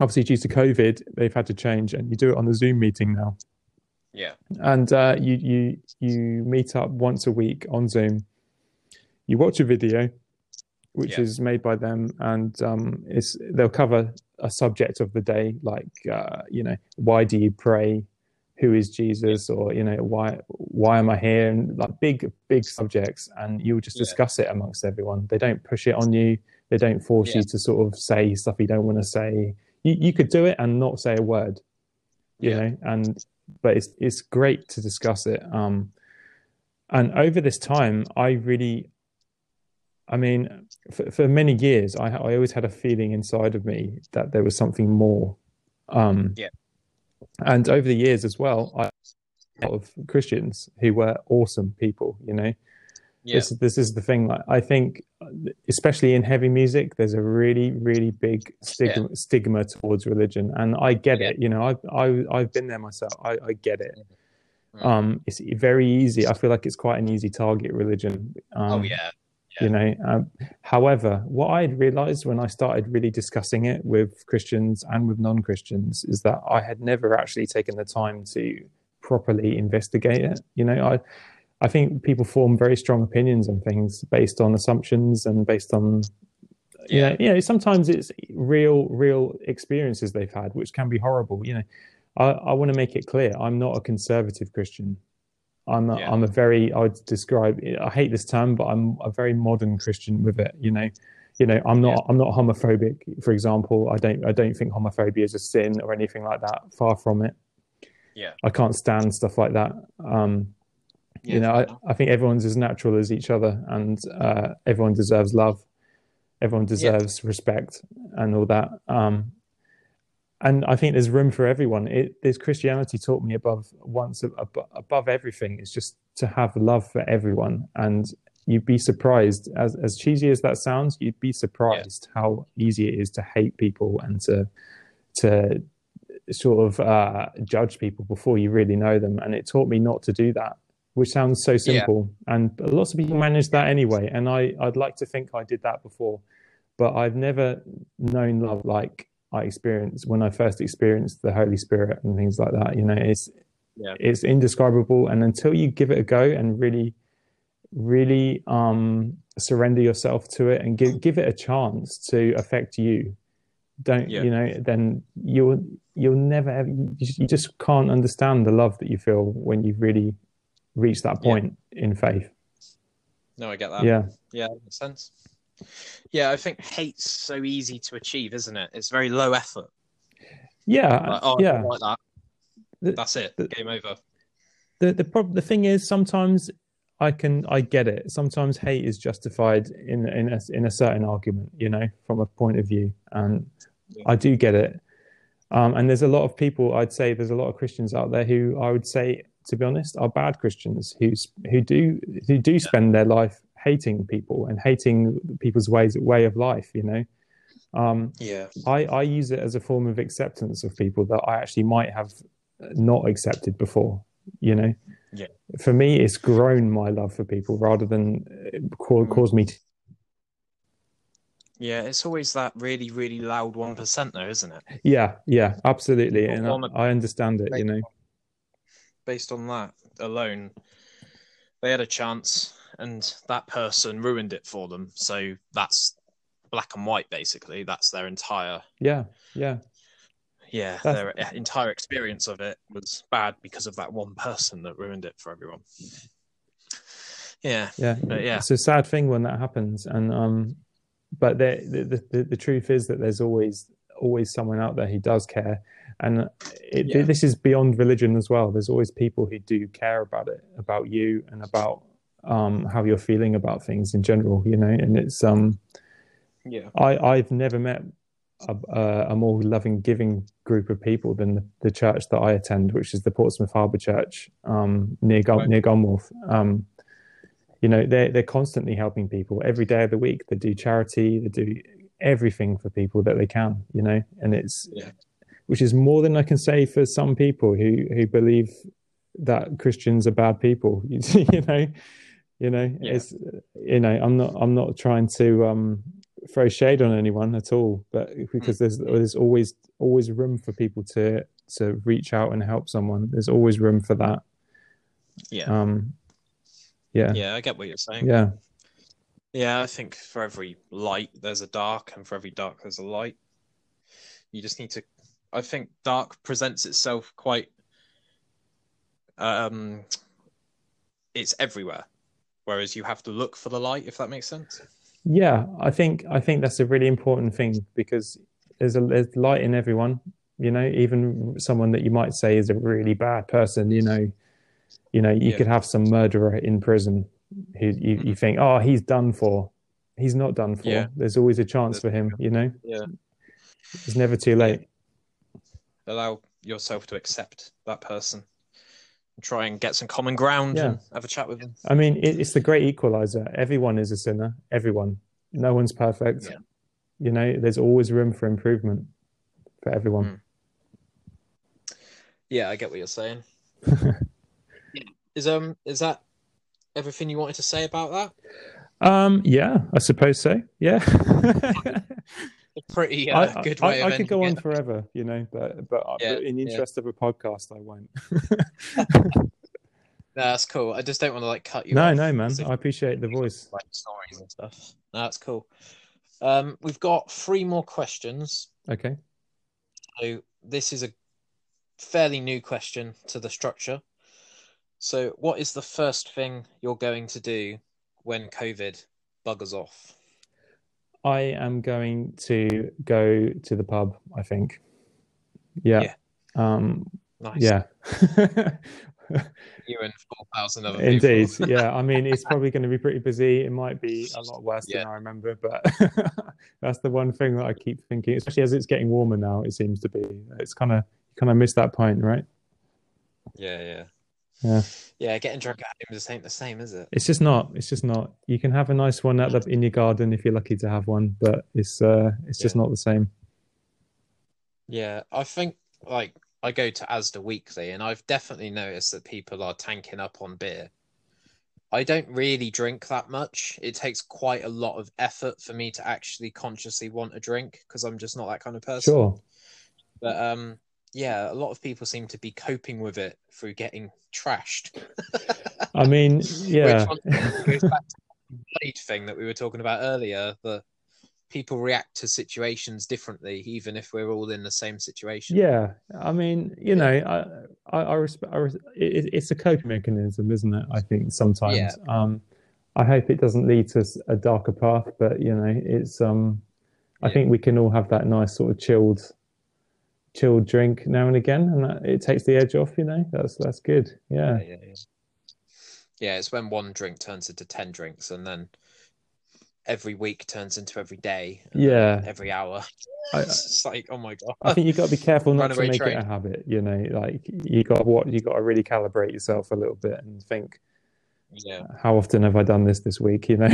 obviously due to COVID, they've had to change, and you do it on the Zoom meeting now. Yeah, and uh, you you you meet up once a week on Zoom. You watch a video, which yeah. is made by them, and um, it's they'll cover a subject of the day, like uh, you know, why do you pray? Who is Jesus? Or you know, why why am I here? And like big big subjects, and you'll just yeah. discuss it amongst everyone. They don't push it on you. They don't force yeah. you to sort of say stuff you don't want to say you, you could do it and not say a word, you yeah. know, and but it's it's great to discuss it. Um, and over this time, I really, I mean, for, for many years, I I always had a feeling inside of me that there was something more Um, Yeah. And over the years as well, I a lot of Christians who were awesome people. You know, Yeah. this this is the thing. Like, I think, especially in heavy music, there's a really really big stigma stigma towards religion, and I get Yeah. it. You know, I I I've been there myself. I, I get it. Mm. Um, it's very easy. I feel like it's quite an easy target religion. Um, oh yeah. you know um, however what i had realized when i started really discussing it with christians and with non-christians is that i had never actually taken the time to properly investigate it you know i i think people form very strong opinions on things based on assumptions and based on you know, you know sometimes it's real real experiences they've had which can be horrible you know. I, I want to make it clear i'm not a conservative christian. I'm a, Yeah. I'm a very I would describe I hate this term but I'm a very modern Christian with it you know. You know I'm not Yeah. I'm not homophobic for example. I don't I don't think homophobia is a sin or anything like that. Far from it. Yeah. I can't stand stuff like that. Um you know I, I think everyone's as natural as each other and uh, everyone deserves love everyone deserves respect and all that um and I think there's room for everyone. It, there's Christianity taught me above once above, above everything is just to have love for everyone, and you'd be surprised as as cheesy as that sounds. You'd be surprised how easy it is to hate people and to to sort of uh, judge people before you really know them. And it taught me not to do that, which sounds so simple. And lots of people manage that anyway. And I I'd like to think I did that before, but I've never known love like I experienced when I first experienced the Holy Spirit and things like that. You know, it's Yeah. it's indescribable, and until you give it a go and really, really um, surrender yourself to it and give give it a chance to affect you, don't Yeah. you know? Then you'll you'll never ever you just, you just can't understand the love that you feel when you've really reached that Yeah. point in faith. No, I get that. yeah, Yeah, that makes sense. Yeah, I think hate's so easy to achieve, isn't it? It's very low effort. yeah, Like, oh, yeah. like that. The- That's it. the- Game over. the the prob- the thing is sometimes I can I get it. Sometimes hate is justified in in a, in a certain argument, you know, from a point of view, and Yeah. I do get it. Um, and there's a lot of people. I'd say there's a lot of Christians out there who I would say, to be honest, are bad Christians who who do who do spend their life hating people and hating people's ways way of life. You know, um, Yeah. I, I use it as a form of acceptance of people that I actually might have not accepted before. You know, Yeah. For me, it's grown my love for people rather than uh, cause, Mm. cause me to. Yeah, it's always that really, really loud one percent though, isn't it? Yeah, yeah, absolutely, and I, I understand it. You know, Based on that alone, they had a chance and that person ruined it for them. So that's black and white basically. That's their entire yeah, yeah, yeah, That's- their entire experience of it was bad because of that one person that ruined it for everyone. Yeah, yeah. But yeah. it's a sad thing when that happens, and um, but the the, the the truth is that there's always always someone out there who does care, and it, Yeah. this is beyond religion as well. There's always people who do care about it, about you, and about um how you're feeling about things in general. You know, and it's um. yeah, I, I've never met a, a, a more loving, giving group of people than the, the church that I attend, which is the Portsmouth Harbour Church um, near Gun- Right. near Gunwharf. Um, you know, they're they're constantly helping people every day of the week. They do charity, they do everything for people that they can. You know, and it's Yeah. which is more than I can say for some people who who believe that Christians are bad people. you [LAUGHS] you know, you know, Yeah. it's you know, I'm not I'm not trying to um throw shade on anyone at all, but because there's there's always always room for people to to reach out and help someone. There's always room for that. yeah, Um, yeah, yeah. I get what you're saying. yeah, Yeah, I think for every light there's a dark, and for every dark there's a light. You just need to. I think dark presents itself quite. Um, it's everywhere, whereas you have to look for the light. If that makes sense. yeah. I think I think that's a really important thing because there's a there's light in everyone. You know, even someone that you might say is a really bad person. You know, you know, you Yeah. could have some murderer in prison who you, you think, oh, he's done for. He's not done for. Yeah. There's always a chance for him. You know, Yeah. it's never too late. allow yourself to accept that person. Try and get some common ground Yeah. and have a chat with them. I mean, it, it's the great equalizer. Everyone is a sinner. Everyone. No one's perfect. Yeah. You know, there's always room for improvement for everyone. Mm. Yeah, I get what you're saying. [LAUGHS] Is um is that everything you wanted to say about that? Um, yeah, I suppose so. Yeah. [LAUGHS] A pretty uh, I, good I, way I, of could go on it. forever, you know, but but, Yeah, but in the yeah. interest of a podcast, I won't. [LAUGHS] [LAUGHS] No, that's cool. I just don't want to like cut you no, off. no, man. I appreciate the voice. like stories and stuff. No, that's cool. Um, we've got three more questions. Okay. So this is a fairly new question to the structure. So, what is the first thing you're going to do when COVID buggers off? I am going to go to the pub, I think. Yeah. Yeah. Um, Nice. yeah. You and four thousand other Indeed. people. yeah. I [LAUGHS] mean, it's probably going to be pretty busy. It might be a lot worse Yeah. than I remember, but [LAUGHS] that's the one thing that I keep thinking, especially as it's getting warmer now, it seems to be. It's kind of, you kind of miss that point, right? yeah, yeah, Yeah. yeah. Getting drunk at home just ain't the same, is it? It's just not. It's just not. You can have a nice one at the, in your garden if you're lucky to have one, but it's uh, it's just Yeah. not the same. Yeah, I think like I go to Asda weekly, and I've definitely noticed that people are tanking up on beer. I don't really drink that much. It takes quite a lot of effort for me to actually consciously want a drink because I'm just not that kind of person. Sure. But um, yeah, a lot of people seem to be coping with it through getting trashed. I mean, [LAUGHS] yeah. Which goes back to the blade thing that we were talking about earlier. The people react to situations differently, even if we're all in the same situation. Yeah, I mean, you know, I, I, I respect. I res- it, it's a coping mechanism, isn't it? I think sometimes. Yeah. Um, I hope it doesn't lead to a darker path, but you know, it's. Um, I Yeah. think we can all have that nice sort of chilled, chilled drink now and again, and that, it takes the edge off. You know, that's that's good. Yeah, yeah, yeah. Yeah, it's when one drink turns into ten drinks, and then every week turns into every day. Yeah. every hour. I- [LAUGHS] it's like, oh my god. I think you've got to be careful not to make train. it a habit. You know, like you got what you got to really calibrate yourself a little bit and think, yeah, uh, how often have I done this this week? [LAUGHS] You know.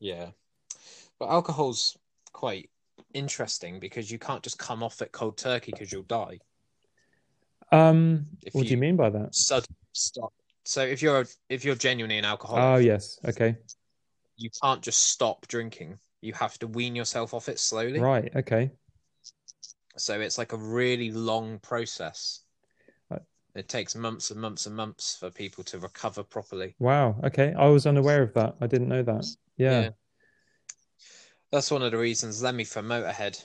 yeah. But alcohol's quite interesting because you can't just come off it cold turkey because you'll die. um, If what do you mean by that? Suddenly stop. So if you're if you're genuinely an alcoholic, Oh yes, okay, you can't just stop drinking. You have to wean yourself off it slowly. right, okay. So it's like a really long process. Right. It takes months and months and months for people to recover properly. Wow, okay. I was unaware of that. I didn't know that. Yeah, Yeah. That's one of the reasons Lemmy from Motorhead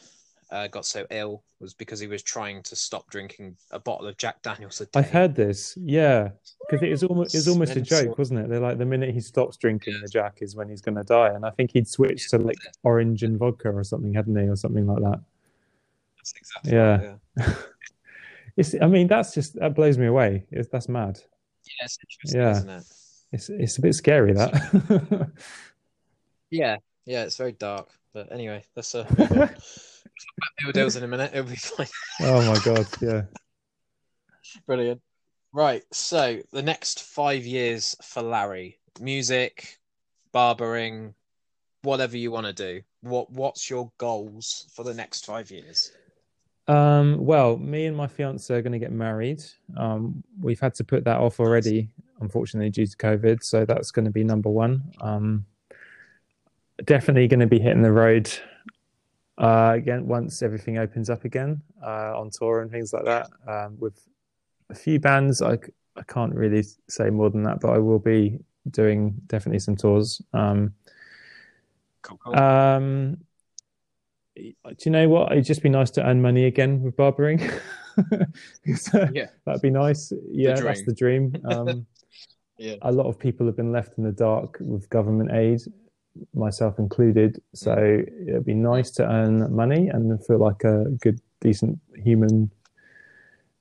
uh, got so ill was because he was trying to stop drinking a bottle of Jack Daniels a day. I've heard this. Yeah, because it was almost it was almost a joke, wasn't it? They're like the minute he stops drinking the Jack is when he's going to die, and I think he'd switched to like orange and vodka or something, hadn't he, or something like that. That's exactly Yeah. right, [LAUGHS] It's. I mean, that's just that blows me away. It's, that's mad. yeah. It's interesting, Yeah. isn't it? It's it's a bit scary that. Yeah, yeah. It's very dark. But anyway, let's uh, move on. Ill deals in a minute. It'll be fine. oh my god, yeah. [LAUGHS] Brilliant. Right. So the next five years for Larry, music, barbering, whatever you want to do. What What's your goals for the next five years? Um, well, me and my fiance are going to get married. Um, we've had to put that off already, unfortunately, due to COVID. So that's going to be number one. Um, definitely going to be hitting the road uh, again once everything opens up again uh, on tour and things like that. Um, with a few bands, I, I can't really say more than that, but I will be doing definitely some tours. Um, Cool, cool. um, do you know what? It'd just be nice to earn money again with barbering. [LAUGHS] So yeah. That'd be nice. Yeah, that's the dream. [LAUGHS] Um, Yeah. A lot of people have been left in the dark with government aid, myself included. So it'd be nice to earn money and feel like a good, decent human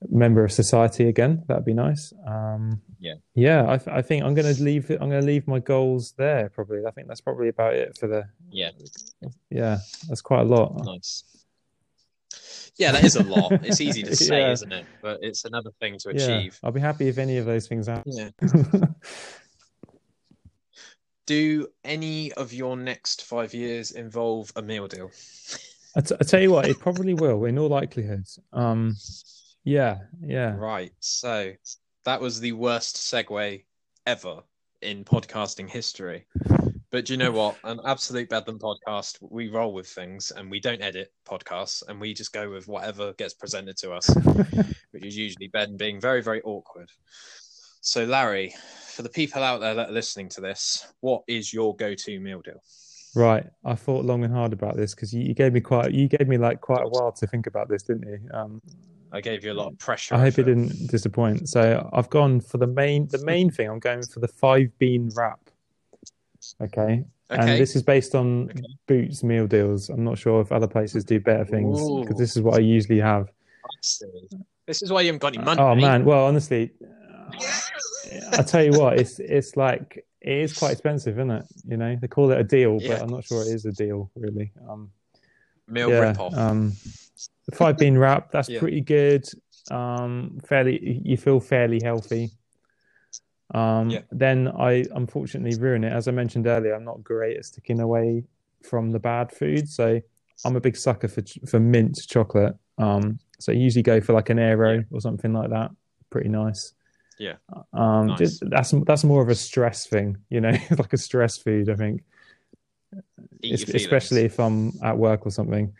member of society again. That'd be nice. Um, Yeah. Yeah, I, th- I think I'm going to leave. I'm going to leave my goals there. Probably. I think that's probably about it for the. Yeah. Yeah, that's quite a lot. Nice. Yeah, that is a lot. It's easy to [LAUGHS] say, Yeah. isn't it? But it's another thing to Yeah, achieve. I'll be happy if any of those things happen. Yeah. [LAUGHS] Do any of your next five years involve a meal deal? I, t- I tell you what, it probably will, in all likelihood. Um, yeah, yeah. Right. So that was the worst segue ever in podcasting history. But do you know what? An absolute bedlam podcast, we roll with things and we don't edit podcasts and we just go with whatever gets presented to us, [LAUGHS] which is usually Ben being very, very awkward. So, Larry, for the people out there that are listening to this, what is your go to meal deal? Right. I thought long and hard about this because you, you gave me quite, you gave me like quite a while to think about this, didn't you? Um, I gave you a lot of pressure. I hope you didn't disappoint. So I've gone for the main, the main thing. I'm going for the five bean wrap. Okay. okay. And this is based on Okay. Boots meal deals. I'm not sure if other places do better things because this is what I usually have. This is why you haven't got any money. Oh man, well honestly, I tell you what, it's it's like it is quite expensive, isn't it? You know, they call it a deal, Yeah. but I'm not sure it is a deal really. Um, Meal yeah, rip off. um, five bean wrap that's Yeah. pretty good. Um, fairly, you feel fairly healthy. Um, Yeah. Then I unfortunately ruin it. As I mentioned earlier, I'm not great at sticking away from the bad food, so I'm a big sucker for for mint chocolate. Um, so I usually go for like an aero Yeah. or something like that. Pretty nice. Yeah. Um, Nice. just that's that's more of a stress thing, you know, [LAUGHS] like a stress food. I think es- especially if I'm at work or something.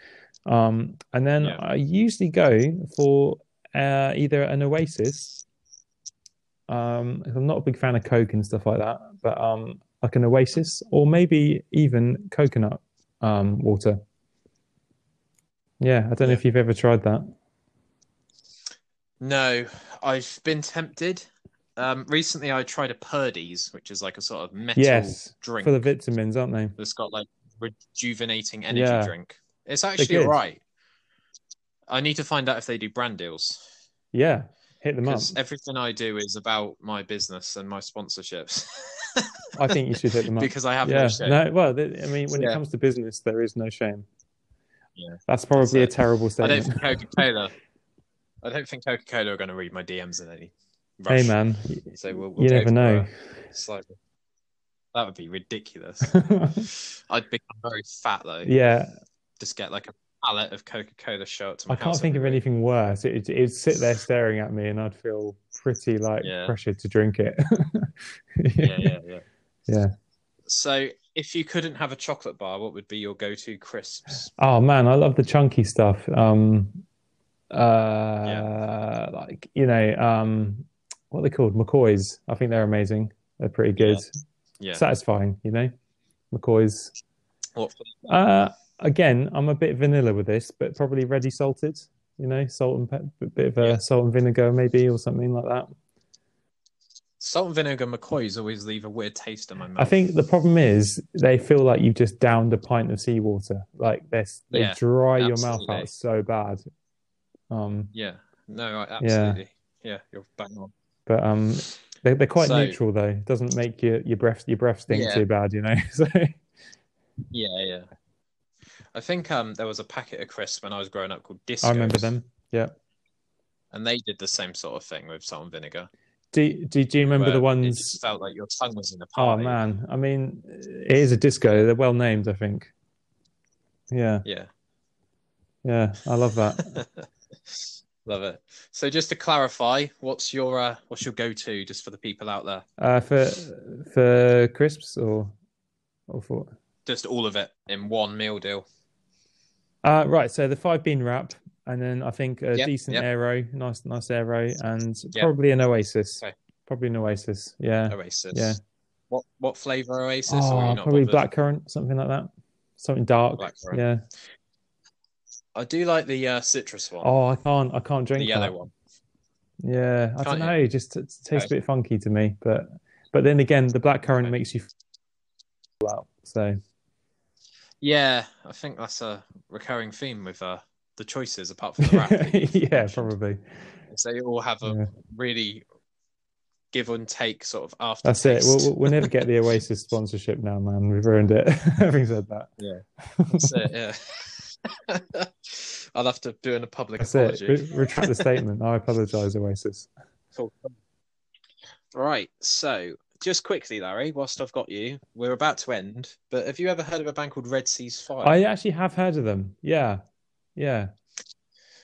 Um, and then Yeah. I usually go for uh, either an Oasis. Um, I'm not a big fan of Coke and stuff like that, but um, like an Oasis, or maybe even coconut um, water. Yeah, I don't know if you've ever tried that. No, I've been tempted. Um, recently, I tried a Purdey's, which is like a sort of metal Yes, drink for the vitamins, aren't they? It's got like rejuvenating energy Yeah. drink. It's actually good. alright. I need to find out if they do brand deals Yeah, hit them up. everything I do is about my business and my sponsorships. I think you should hit them [LAUGHS] up. because I have yeah, no shame. no, well, I mean, when it comes to business, there is no shame. Yeah. That's probably That's a terrible I don't statement. think Coca Cola. [LAUGHS] I don't think Coca Cola are going to read my DMs in any. Rush. Hey, man, So we'll, we'll you never know. slightly. That would be ridiculous. [LAUGHS] I'd become very fat though. yeah, Just get like a pallet of Coca Cola my I can't think of anything worse. It, it'd sit there [LAUGHS] staring at me, and I'd feel pretty like Yeah. pressured to drink it. [LAUGHS] Yeah, yeah, yeah. yeah. So, if you couldn't have a chocolate bar, what would be your go-to crisps? Oh man, I love the chunky stuff. Um, uh, like you know, um, what are they called? McCoys. I think they're amazing. They're pretty good. Yeah. Satisfying, you know. McCoys. What? Uh, again, I'm a bit vanilla with this, but probably ready salted. You know, salt and pe- bit of a Yeah. salt and vinegar maybe, or something like that. Salt and vinegar McCoys always leave a weird taste in my mouth. I think the problem is they feel like you've just downed a pint of seawater. Like they they Yeah, dry your mouth out so bad. Um, Yeah. No, absolutely. Yeah. you're bang on. but um, they, they're quite So- neutral though. It doesn't make your your breath your breath stink Yeah. too bad, you know. [LAUGHS] so Yeah, yeah. I think um there was a packet of crisps when I was growing up called Discos. I remember them. Yeah. and they did the same sort of thing with salt and vinegar. Do do, do you remember the It ones? just felt like your tongue was in a Oh man, I mean, it is a disco. They're well named, I think. Yeah, Yeah. yeah, I love that. [LAUGHS] Love it. So just to clarify, what's your uh, what's your go-to just for the people out there? Uh, for for crisps or or for Just all of it in one meal deal. uh, right. So the five bean wrap, and then I think a Yep, decent yep. aero, nice nice aero, and Yep. probably an Oasis. Okay. Probably an Oasis. Yeah. Oasis. Yeah. What what flavor Oasis? Oh, probably bothered? blackcurrant, something like that. Something dark. Yeah. I do like the uh, citrus one. Oh, I can't. I can't drink the yellow that. one. Yeah, I Can't don't you? know. It just it tastes Okay. a bit funky to me. But but then again, the blackcurrant Okay. makes you feel out. So Yeah, I think that's a recurring theme with uh, the choices apart from the wrap. that [LAUGHS] yeah, probably. So they all have a Yeah. really give and take sort of after. That's it. We'll- we'll never get the Oasis [LAUGHS] sponsorship now, man. We've ruined it. [LAUGHS] Having said that. Yeah, that's it, yeah. [LAUGHS] I'll have to do in a public That's apology. it. Re- retract the statement. I apologise, Oasis. Cool. Right. So, just quickly, Larry, whilst I've got you, we're about to end. But have you ever heard of a band called Red Seas Fire? I actually have heard of them. Yeah, yeah,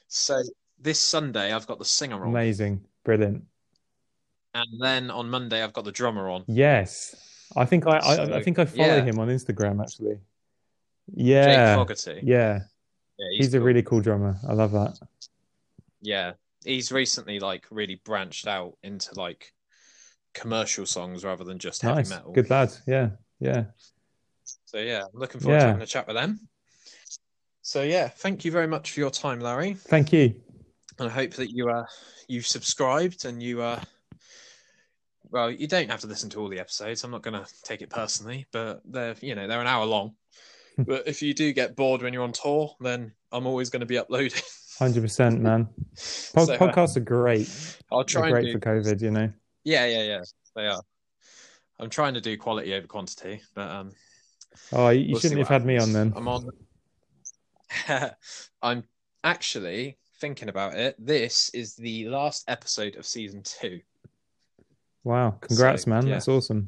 So this Sunday, I've got the singer on, amazing, brilliant. and then on Monday, I've got the drummer on. Yes, I think I, I, I think I follow yeah. him on Instagram actually. Jake Yeah, Fogarty. yeah, Yeah, he's, a cool. really cool drummer. I love that. yeah. He's recently like really branched out into like commercial songs rather than just heavy Nice, metal. good lad. Yeah, yeah. So yeah, I'm looking forward to having a chat with them. So yeah, thank you very much for your time, Larry. Thank you. And I hope that you uh you've subscribed and you uh well, you don't have to listen to all the episodes. I'm not going to take it personally, but they're you know they're an hour long. But if you do get bored when you're on tour, then I'm always going to be uploading. Hundred percent, [LAUGHS] man. Pod- So, uh, podcasts are great. I'll They're try and great do. for COVID. You know. Yeah, yeah, yeah. They are. I'm trying to do quality over quantity, but um, Oh, you, we'll shouldn't have what had me on then. I'm on. [LAUGHS] I'm actually thinking about it. This is the last episode of season two. Wow, congrats, So, man. yeah. That's awesome.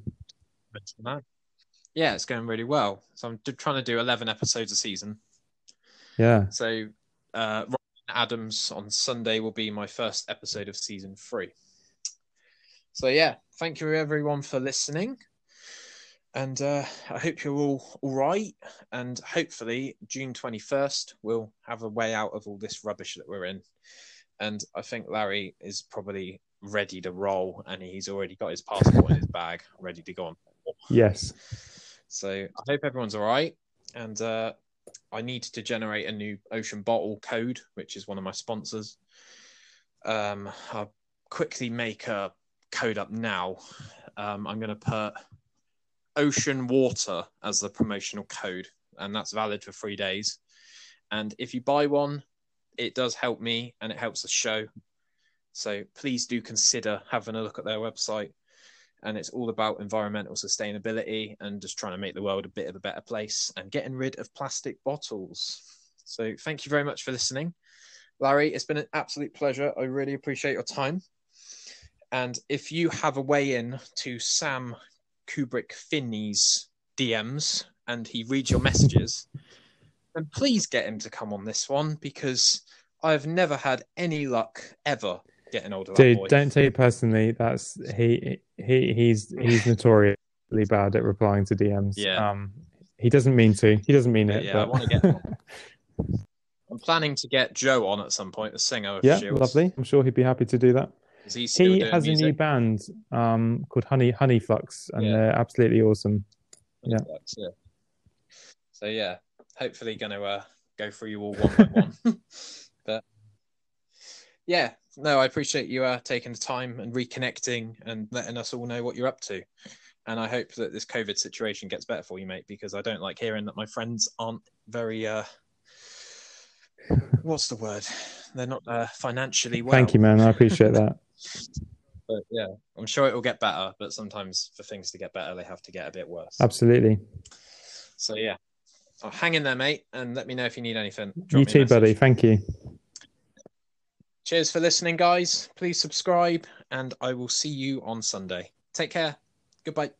Yeah, it's going really well. So I'm trying to do 11 episodes a season. Yeah, So uh, Robin Adams on Sunday will be my first episode of season three. So yeah, thank you everyone for listening. And uh, I hope you're all all right. And hopefully, June 21st, we'll have a way out of all this rubbish that we're in. And I think Larry is probably ready to roll, and he's already got his passport in his [LAUGHS] bag, ready to go on. yes. So I hope everyone's all right. And uh, I need to generate a new Ocean Bottle code, which is one of my sponsors. Um, I'll quickly make a code up now. Um, I'm going to put Ocean Water as the promotional code, and that's valid for three days. And if you buy one, it does help me and it helps the show. So please do consider having a look at their website and it's all about environmental sustainability and just trying to make the world a bit of a better place and getting rid of plastic bottles. So, thank you very much for listening. Larry, it's been an absolute pleasure. I really appreciate your time. And if you have a way in to Sam Kubrick Finney's DMs and he reads your messages, then please get him to come on this one because I've never had any luck ever getting that Dude, don't take it personally. That's he he he's he's notoriously bad at replying to DMs. Yeah. Um he doesn't mean to. He doesn't mean it. yeah, but... I wanna get [LAUGHS] I'm planning to get Joe on at some point, the singer of yeah, lovely. I'm sure he'd be happy to do that. 'cause He's still He doing has a new band um called Honey Honey Flux, and Yeah. they're absolutely awesome. yeah. yeah. So yeah, hopefully going to uh, go through you all one by one. [LAUGHS] but yeah, no, I appreciate you uh, taking the time and reconnecting and letting us all know what you're up to. And I hope that this COVID situation gets better for you, mate, because I don't like hearing that my friends aren't very. Uh, what's the word? They're not uh, financially well. Thank you, man. I appreciate that. [LAUGHS] But yeah, I'm sure it will get better. But sometimes for things to get better, they have to get a bit worse. Absolutely. So yeah, so hang in there, mate, and let me know if you need anything. Drop you too, message. buddy. Thank you. Cheers for listening, guys. Please subscribe, and I will see you on Sunday. Take care. Goodbye.